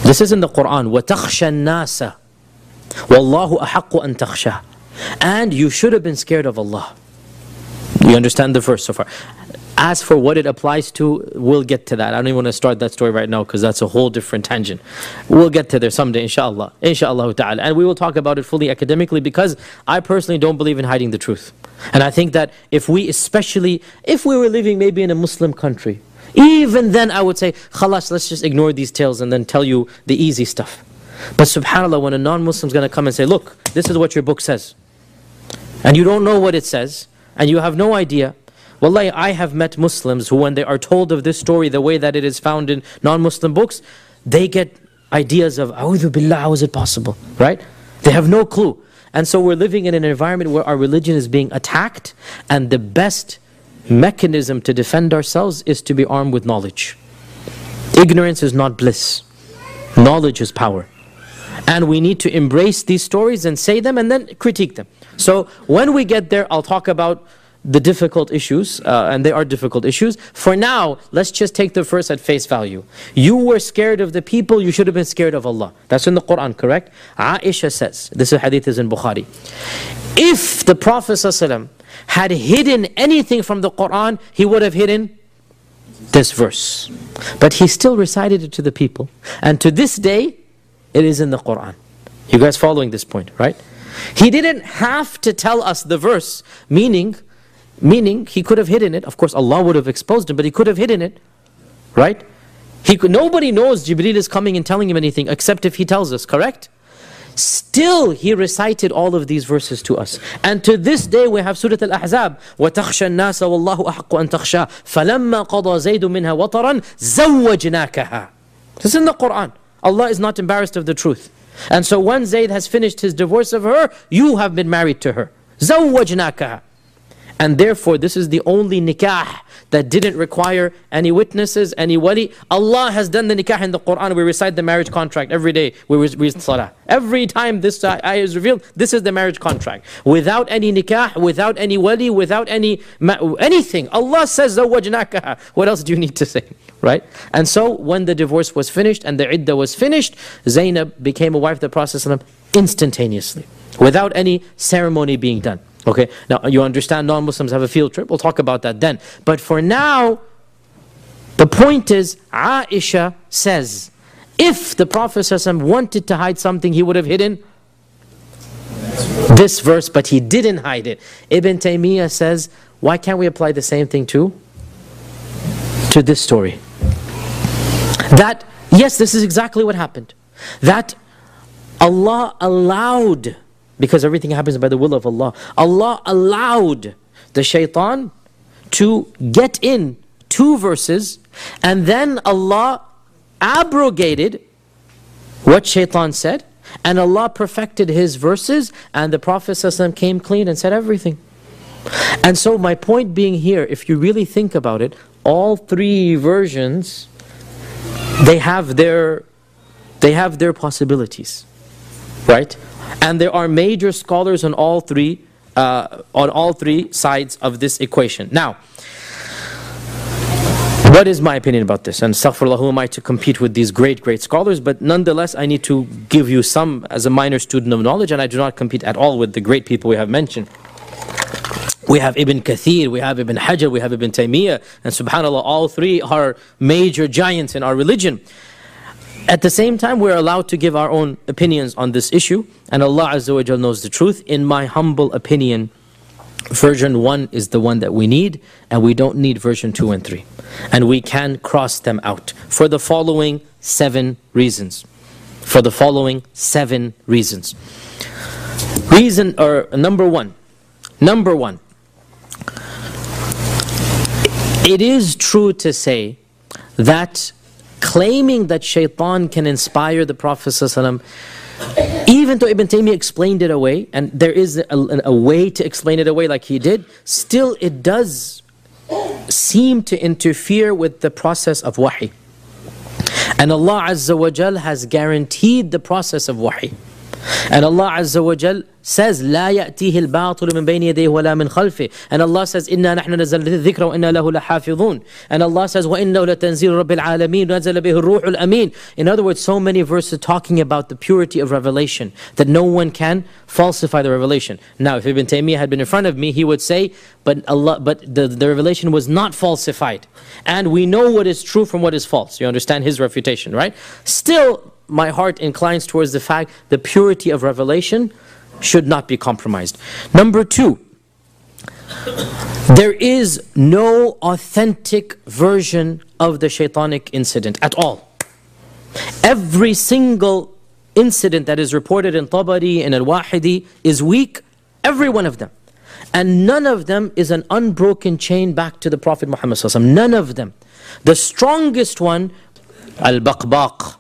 This is in the Quran. وَتَخْشَى النَّاسَ وَاللَّهُ أَحَقُّ أَن تَخْشَى And you should have been scared of Allah. You understand the verse so far. As for what it applies to, we'll get to that. I don't even want to start that story right now because that's a whole different tangent. We'll get to there someday, inshallah. Inshallah ta'ala. And we will talk about it fully academically because I personally don't believe in hiding the truth. And I think that if we, especially if we were living maybe in a Muslim country, even then I would say, khalas, let's just ignore these tales and then tell you the easy stuff. But subhanAllah, when a non-Muslim is going to come and say, look, this is what your book says. And you don't know what it says, and you have no idea, Wallahi, I have met Muslims who, when they are told of this story the way that it is found in non Muslim books, they get ideas of, A'udhu Billah, how is it possible? Right? They have no clue. And so we're living in an environment where our religion is being attacked, and the best mechanism to defend ourselves is to be armed with knowledge. Ignorance is not bliss, knowledge is power. And we need to embrace these stories and say them and then critique them. So when we get there, I'll talk about the difficult issues, uh, and they are difficult issues. For now, let's just take the verse at face value. You were scared of the people, you should have been scared of Allah. That's in the Quran, correct? Aisha says, this is hadith is in Bukhari. If the Prophet ﷺ had hidden anything from the Quran, he would have hidden this verse. But he still recited it to the people. And to this day, it is in the Quran. You guys following this point, right? He didn't have to tell us the verse, meaning Meaning, he could have hidden it. Of course, Allah would have exposed him, but he could have hidden it. Right? He could, nobody knows Jibreel is coming and telling him anything except if he tells us, correct? Still, he recited all of these verses to us. And to this day, we have Surah Al-Ahzab. وَتَخْشَى النَّاسَ وَاللَّهُ أَحَقُّ أَن تَخْشَى فَلَمَّا قَضَى زَيْدٌ مِنْهَا وَطَرًا زَوَّجْنَاكَهَا This is in the Quran. Allah is not embarrassed of the truth. And so when Zayd has finished his divorce of her, you have been married to her. زَوَّجْنَاكَهَا and therefore, this is the only nikah that didn't require any witnesses, any wali. Allah has done the nikah in the Quran. We recite the marriage contract every day. We read salah. Every time this ayah is revealed, this is the marriage contract. Without any nikah, without any wali, without any anything. Allah says. What else do you need to say? Right? And so, when the divorce was finished and the iddah was finished, Zainab became a wife of the Prophet instantaneously, without any ceremony being done. Okay, now you understand non Muslims have a field trip. We'll talk about that then. But for now, the point is, Aisha says, if the Prophet wanted to hide something, he would have hidden this verse, but he didn't hide it. Ibn Taymiyyah says, why can't we apply the same thing to, to this story? That, yes, this is exactly what happened. That Allah allowed because everything happens by the will of Allah. Allah allowed the shaitan to get in two verses and then Allah abrogated what shaitan said and Allah perfected his verses and the Prophet ﷺ came clean and said everything. And so my point being here, if you really think about it, all three versions, they have their, they have their possibilities, right? And there are major scholars on all three, uh, on all three sides of this equation. Now, What is my opinion about this? And astaghfirullah, who am I to compete with these great, great scholars? But nonetheless, I need to give you some as a minor student of knowledge, and I do not compete at all with the great people we have mentioned. We have Ibn Kathir, we have Ibn Hajar, we have Ibn Taymiyyah, and subhanAllah, all three are major giants in our religion. At the same time, we're allowed to give our own opinions on this issue, and Allah Azza wa knows the truth. In my humble opinion, version 1 is the one that we need, and we don't need version 2 and 3. And we can cross them out for the following seven reasons. For the following seven reasons. Reason, or number one, number one, it is true to say that claiming that shaitan can inspire the Prophet even though Ibn Taymiyyah explained it away, and there is a, a, way to explain it away like he did, still it does seem to interfere with the process of wahi. And Allah Azza wa Jal has guaranteed the process of wahi. And Allah Azza wa Jal says, لا يأتيه الباطل من بين يديه ولا من خلفه. And Allah says, إنا نحن نزلنا الذكر وإنا له لحافظون. And Allah says, وإنه لتنزيل رب العالمين نزل به الروح الأمين. In other words, so many verses talking about the purity of revelation, that no one can falsify the revelation. Now, if Ibn Taymiyyah had been in front of me, he would say, but Allah, but the, the revelation was not falsified. And we know what is true from what is false. You understand his refutation, right? Still, my heart inclines towards the fact the purity of revelation should not be compromised. Number two, there is no authentic version of the shaitanic incident at all. Every single incident that is reported in Tabari and Al-Wahidi is weak, every one of them. And none of them is an unbroken chain back to the Prophet Muhammad None of them. The strongest one, Al-Baqbaq,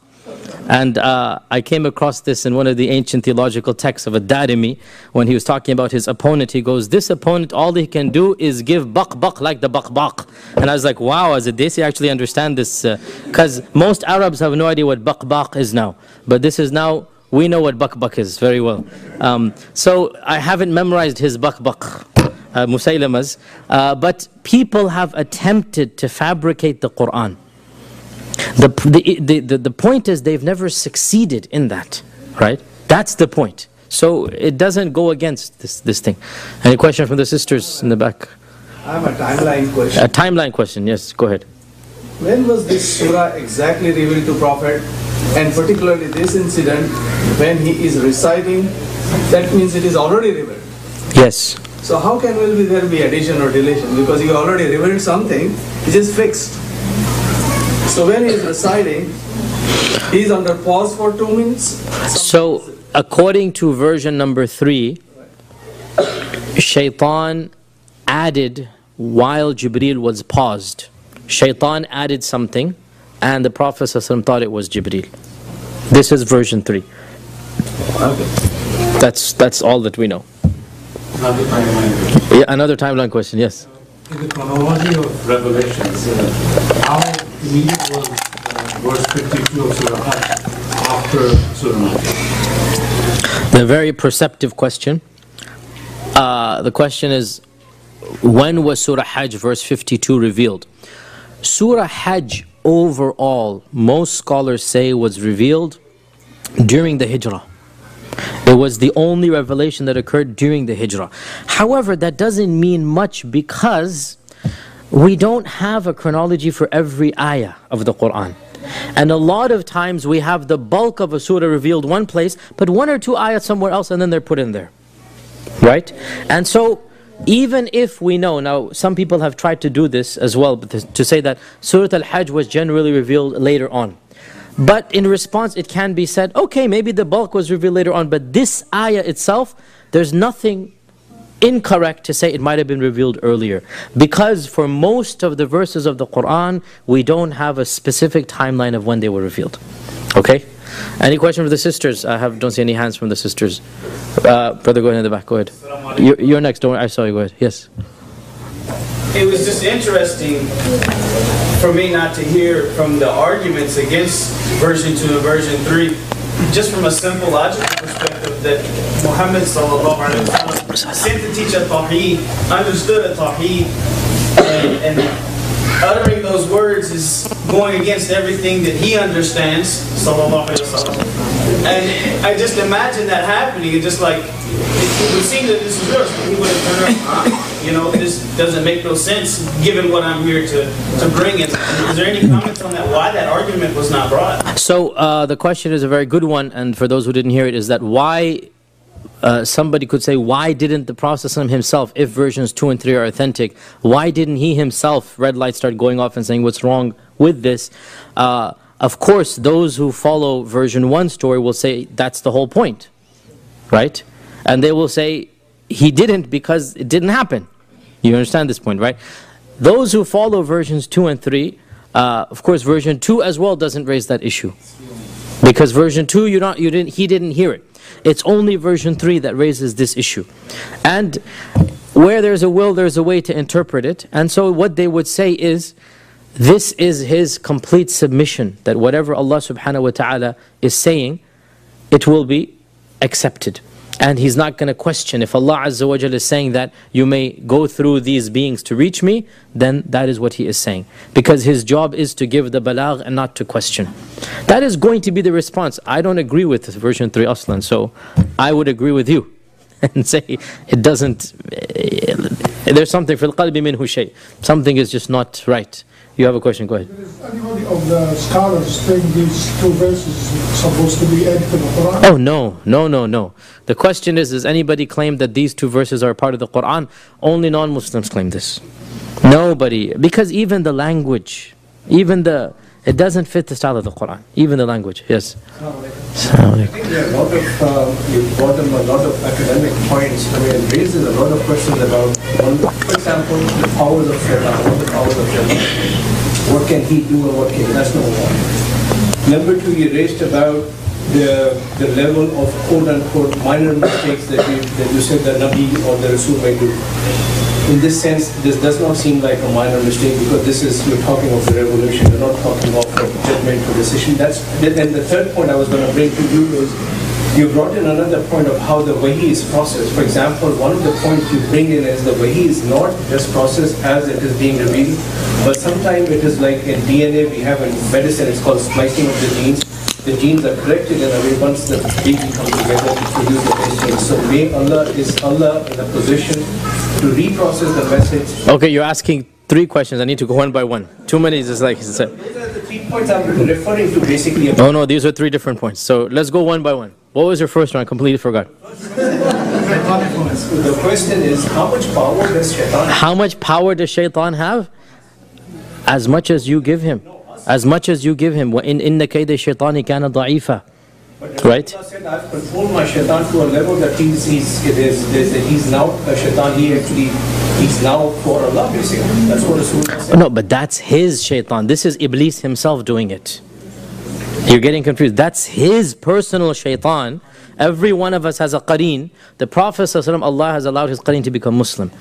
and uh, I came across this in one of the ancient theological texts of Ad-Darimi when he was talking about his opponent. He goes, This opponent, all he can do is give bak like the bak. And I was like, Wow, as a Desi, actually understand this. Because uh, most Arabs have no idea what bak is now. But this is now, we know what bak is very well. Um, so I haven't memorized his bak. Uh, Musaylama's, uh, but people have attempted to fabricate the Quran. The, the, the, the point is they've never succeeded in that, right? That's the point. So it doesn't go against this, this thing. Any question from the sisters in the back? I have a timeline question. A timeline question, yes, go ahead. When was this surah exactly revealed to Prophet? And particularly this incident, when he is reciting, that means it is already revealed. Yes. So how can will there be addition or deletion? Because you already revealed something, it is fixed. So when he's reciting, he's under pause for two minutes. So according to version number three, Shaitan added while Jibreel was paused. Shaitan added something and the Prophet ﷺ thought it was Jibreel. This is version 3. Okay. That's, that's all that we know. Another timeline. Yeah, another timeline question, yes. In the chronology of revelations, uh, how immediate was uh, verse 52 of Surah Hajj after Surah? The very perceptive question. Uh, the question is, when was Surah Hajj verse 52 revealed? Surah Hajj overall, most scholars say was revealed during the Hijrah. It was the only revelation that occurred during the Hijrah. However, that doesn't mean much because we don't have a chronology for every ayah of the Quran. And a lot of times we have the bulk of a surah revealed one place, but one or two ayahs somewhere else and then they're put in there. Right? And so, even if we know, now some people have tried to do this as well, but to say that Surah Al-Hajj was generally revealed later on. But in response, it can be said, okay, maybe the bulk was revealed later on, but this ayah itself, there's nothing incorrect to say it might have been revealed earlier. Because for most of the verses of the Quran, we don't have a specific timeline of when they were revealed. Okay? Any question for the sisters? I have don't see any hands from the sisters. Uh, brother, go ahead in the back. Go ahead. You're, you're next. Don't worry. I saw you. Go ahead. Yes. It was just interesting for me not to hear from the arguments against version 2 and version 3, just from a simple logical perspective that Muhammad wasallam sent to teach a tawheed, understood a tawheed, and, and uttering those words is going against everything that he understands. And I just imagine that happening. It's just like it would seem that this is yours. He would have turned around. "Ah, You know, this doesn't make no sense given what I'm here to to bring. Is there any comments on that? Why that argument was not brought? So uh, the question is a very good one, and for those who didn't hear it, is that why uh, somebody could say, why didn't the Prophet himself, if versions 2 and 3 are authentic, why didn't he himself, red lights start going off and saying, what's wrong with this? Uh, of course, those who follow version 1 story will say, that's the whole point, right? And they will say, he didn't because it didn't happen. You understand this point, right? Those who follow versions 2 and 3, uh, of course, version 2 as well doesn't raise that issue. Because version 2, you don't, you didn't, he didn't hear it. It's only version 3 that raises this issue. And where there's a will, there's a way to interpret it. And so what they would say is, this is his complete submission, that whatever Allah subhanahu wa ta'ala is saying, it will be accepted. And he's not going to question. If Allah Azza wa Jalla is saying that you may go through these beings to reach me, then that is what he is saying. Because his job is to give the balagh and not to question. That is going to be the response. I don't agree with version 3 Aslan, so I would agree with you and say it doesn't, eh, there's something for qalbi minhu shay. Something is just not right. You have a question, go ahead. Anybody of the scholars think these two verses supposed to be added to the Quran? Oh, no, no, no, no. The question is Does anybody claim that these two verses are part of the Quran? Only non Muslims claim this. Nobody. Because even the language, even the. It doesn't fit the style of the Quran, even the language. Yes. Assalamu I think there are a lot of, um, you brought them a lot of academic points. I mean, it raises a lot of questions about, for example, the powers of shaitan. What the powers of shaitan? What can he do and what can he? That's number one. Number two, you raised about the the level of quote unquote minor mistakes that you that you said the Nabi or the Rasul may do. In this sense, this does not seem like a minor mistake because this is you're talking of the revolution. You're not talking of a judgmental decision. That's and the third point I was going to bring to you is you brought in another point of how the wahi is processed. For example, one of the points you bring in is the wahi is not just processed as it is being revealed, but sometimes it is like in DNA, we have in medicine, it's called splicing of the genes. The genes are corrected in a way once the baby comes together to produce the best genes. So may Allah, is Allah in a position to reprocess the message? Okay, you're asking three questions. I need to go one by one. Too many is just like he said. Those are the three points I'm referring to basically. Oh no, these are three different points. So let's go one by one. What was your first one? I completely forgot. The question is, how much power does shaitan have? How much power does shaitan have? As much as you give him as much as you give him. Inna kayda shaitani kana da'ifa. But right? Allah said, I've controlled my shaitan to a level that he's, he's, there's, he's now, a shaitan, he actually, he's now for Allah. That's what Rasulullah said. No, but that's his shaitan. This is Iblis himself doing it. You're getting confused. That's his personal shaitan. Every one of us has a qareen. The Prophet ﷺ, Allah has allowed his qareen to become Muslim.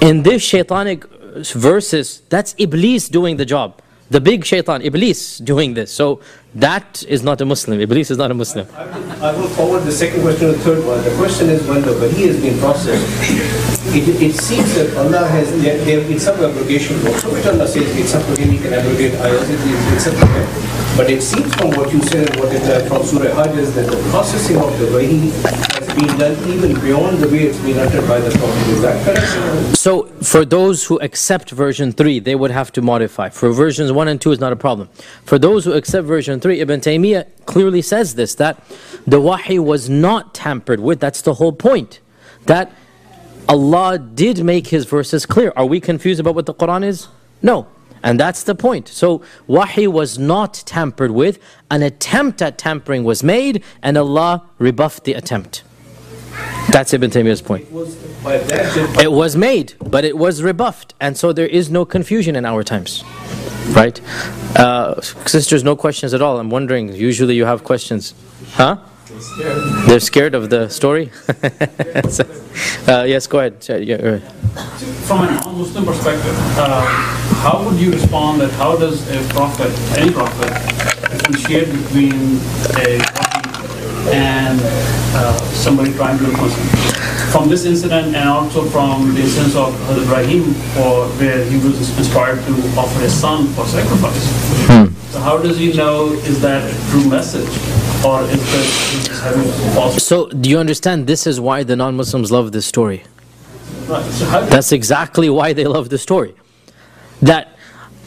In this shaitanic verses, that's Iblis doing the job. The big shaitan, Iblis, doing this. So that is not a Muslim. Iblis is not a Muslim. I will, I will forward the second question to the third one. The question is when the wahi has been processed, it, it seems that Allah has, there, there in some abrogation, also which Allah says it's up to him, he can abrogate ayahs, it, it, it's up to him. But it seems from what you said and what uh, from Surah Hajj is that the processing of the has done even beyond the way it's been uttered by the Prophet. Is that correct? So for those who accept version 3, they would have to modify. For versions 1 and 2 is not a problem. For those who accept version 3, Ibn Taymiyyah clearly says this, that the wahi was not tampered with. That's the whole point. That Allah did make His verses clear. Are we confused about what the Quran is? No. And that's the point. So wahi was not tampered with. An attempt at tampering was made and Allah rebuffed the attempt. That's Ibn Taymiyyah's point. It was made, but it was rebuffed. And so there is no confusion in our times. Right? Uh, sisters, no questions at all. I'm wondering, usually you have questions. Huh? They're scared of the story? Uh, yes, go ahead. From an non-Muslim perspective, uh, how would you respond that how does a prophet, any prophet, differentiate between a and uh, somebody trying to influence him? from this incident and also from the instance of Hazrat Ibrahim, or where he was inspired to offer his son for sacrifice. So how does he know is that a true message, or is this is this having false? So, do you understand? This is why the non Muslims love this story. Right. So That's exactly why they love the story. That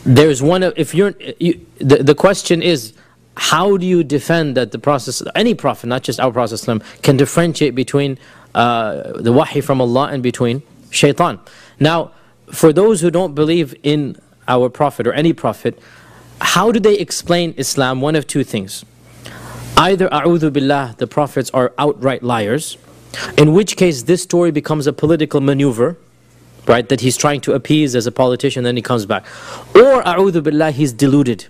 there's one of, if you're, you, the, the question is, how do you defend that the process, any prophet, not just our Prophet, can differentiate between uh, the wahi from Allah and between shaitan? Now, for those who don't believe in our prophet or any prophet, how do they explain Islam? One of two things. Either, a'udhu billah, the prophets are outright liars, in which case this story becomes a political maneuver, right, that he's trying to appease as a politician, then he comes back. Or, a'udhu billah, he's deluded.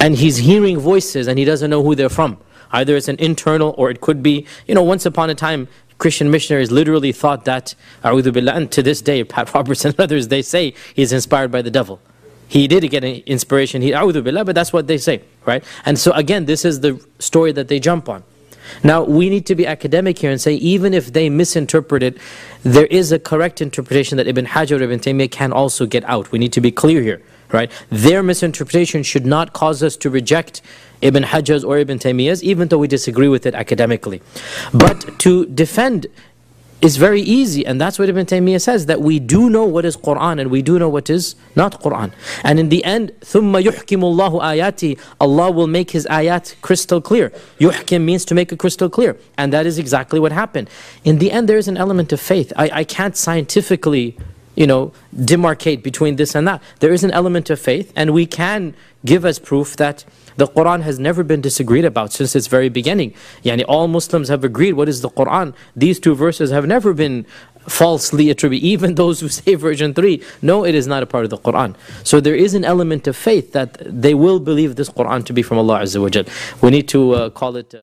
And he's hearing voices and he doesn't know who they're from. Either it's an internal or it could be, you know, once upon a time, Christian missionaries literally thought that, and to this day, Pat Robertson and others, they say he's inspired by the devil. He did get an inspiration, he, but that's what they say, right? And so again, this is the story that they jump on. Now, we need to be academic here and say, even if they misinterpret it, there is a correct interpretation that Ibn Hajar Ibn Taymiyyah can also get out. We need to be clear here, right? Their misinterpretation should not cause us to reject Ibn Hajar's or Ibn Taymiyyah's, even though we disagree with it academically. But to defend is very easy, and that's what Ibn Taymiyyah says, that we do know what is Qur'an and we do know what is not Qur'an. And in the end, ثُمَّ يُحْكِمُ اللَّهُ آيَاتِ Allah will make His ayat crystal clear. Yuhkim means to make it crystal clear. And that is exactly what happened. In the end, there is an element of faith. I, I can't scientifically you know, demarcate between this and that. There is an element of faith, and we can give as proof that the Quran has never been disagreed about since its very beginning. Yani all Muslims have agreed what is the Quran. These two verses have never been falsely attributed. Even those who say version 3, no, it is not a part of the Quran. So there is an element of faith that they will believe this Quran to be from Allah Azza wa. We need to uh, call it... Uh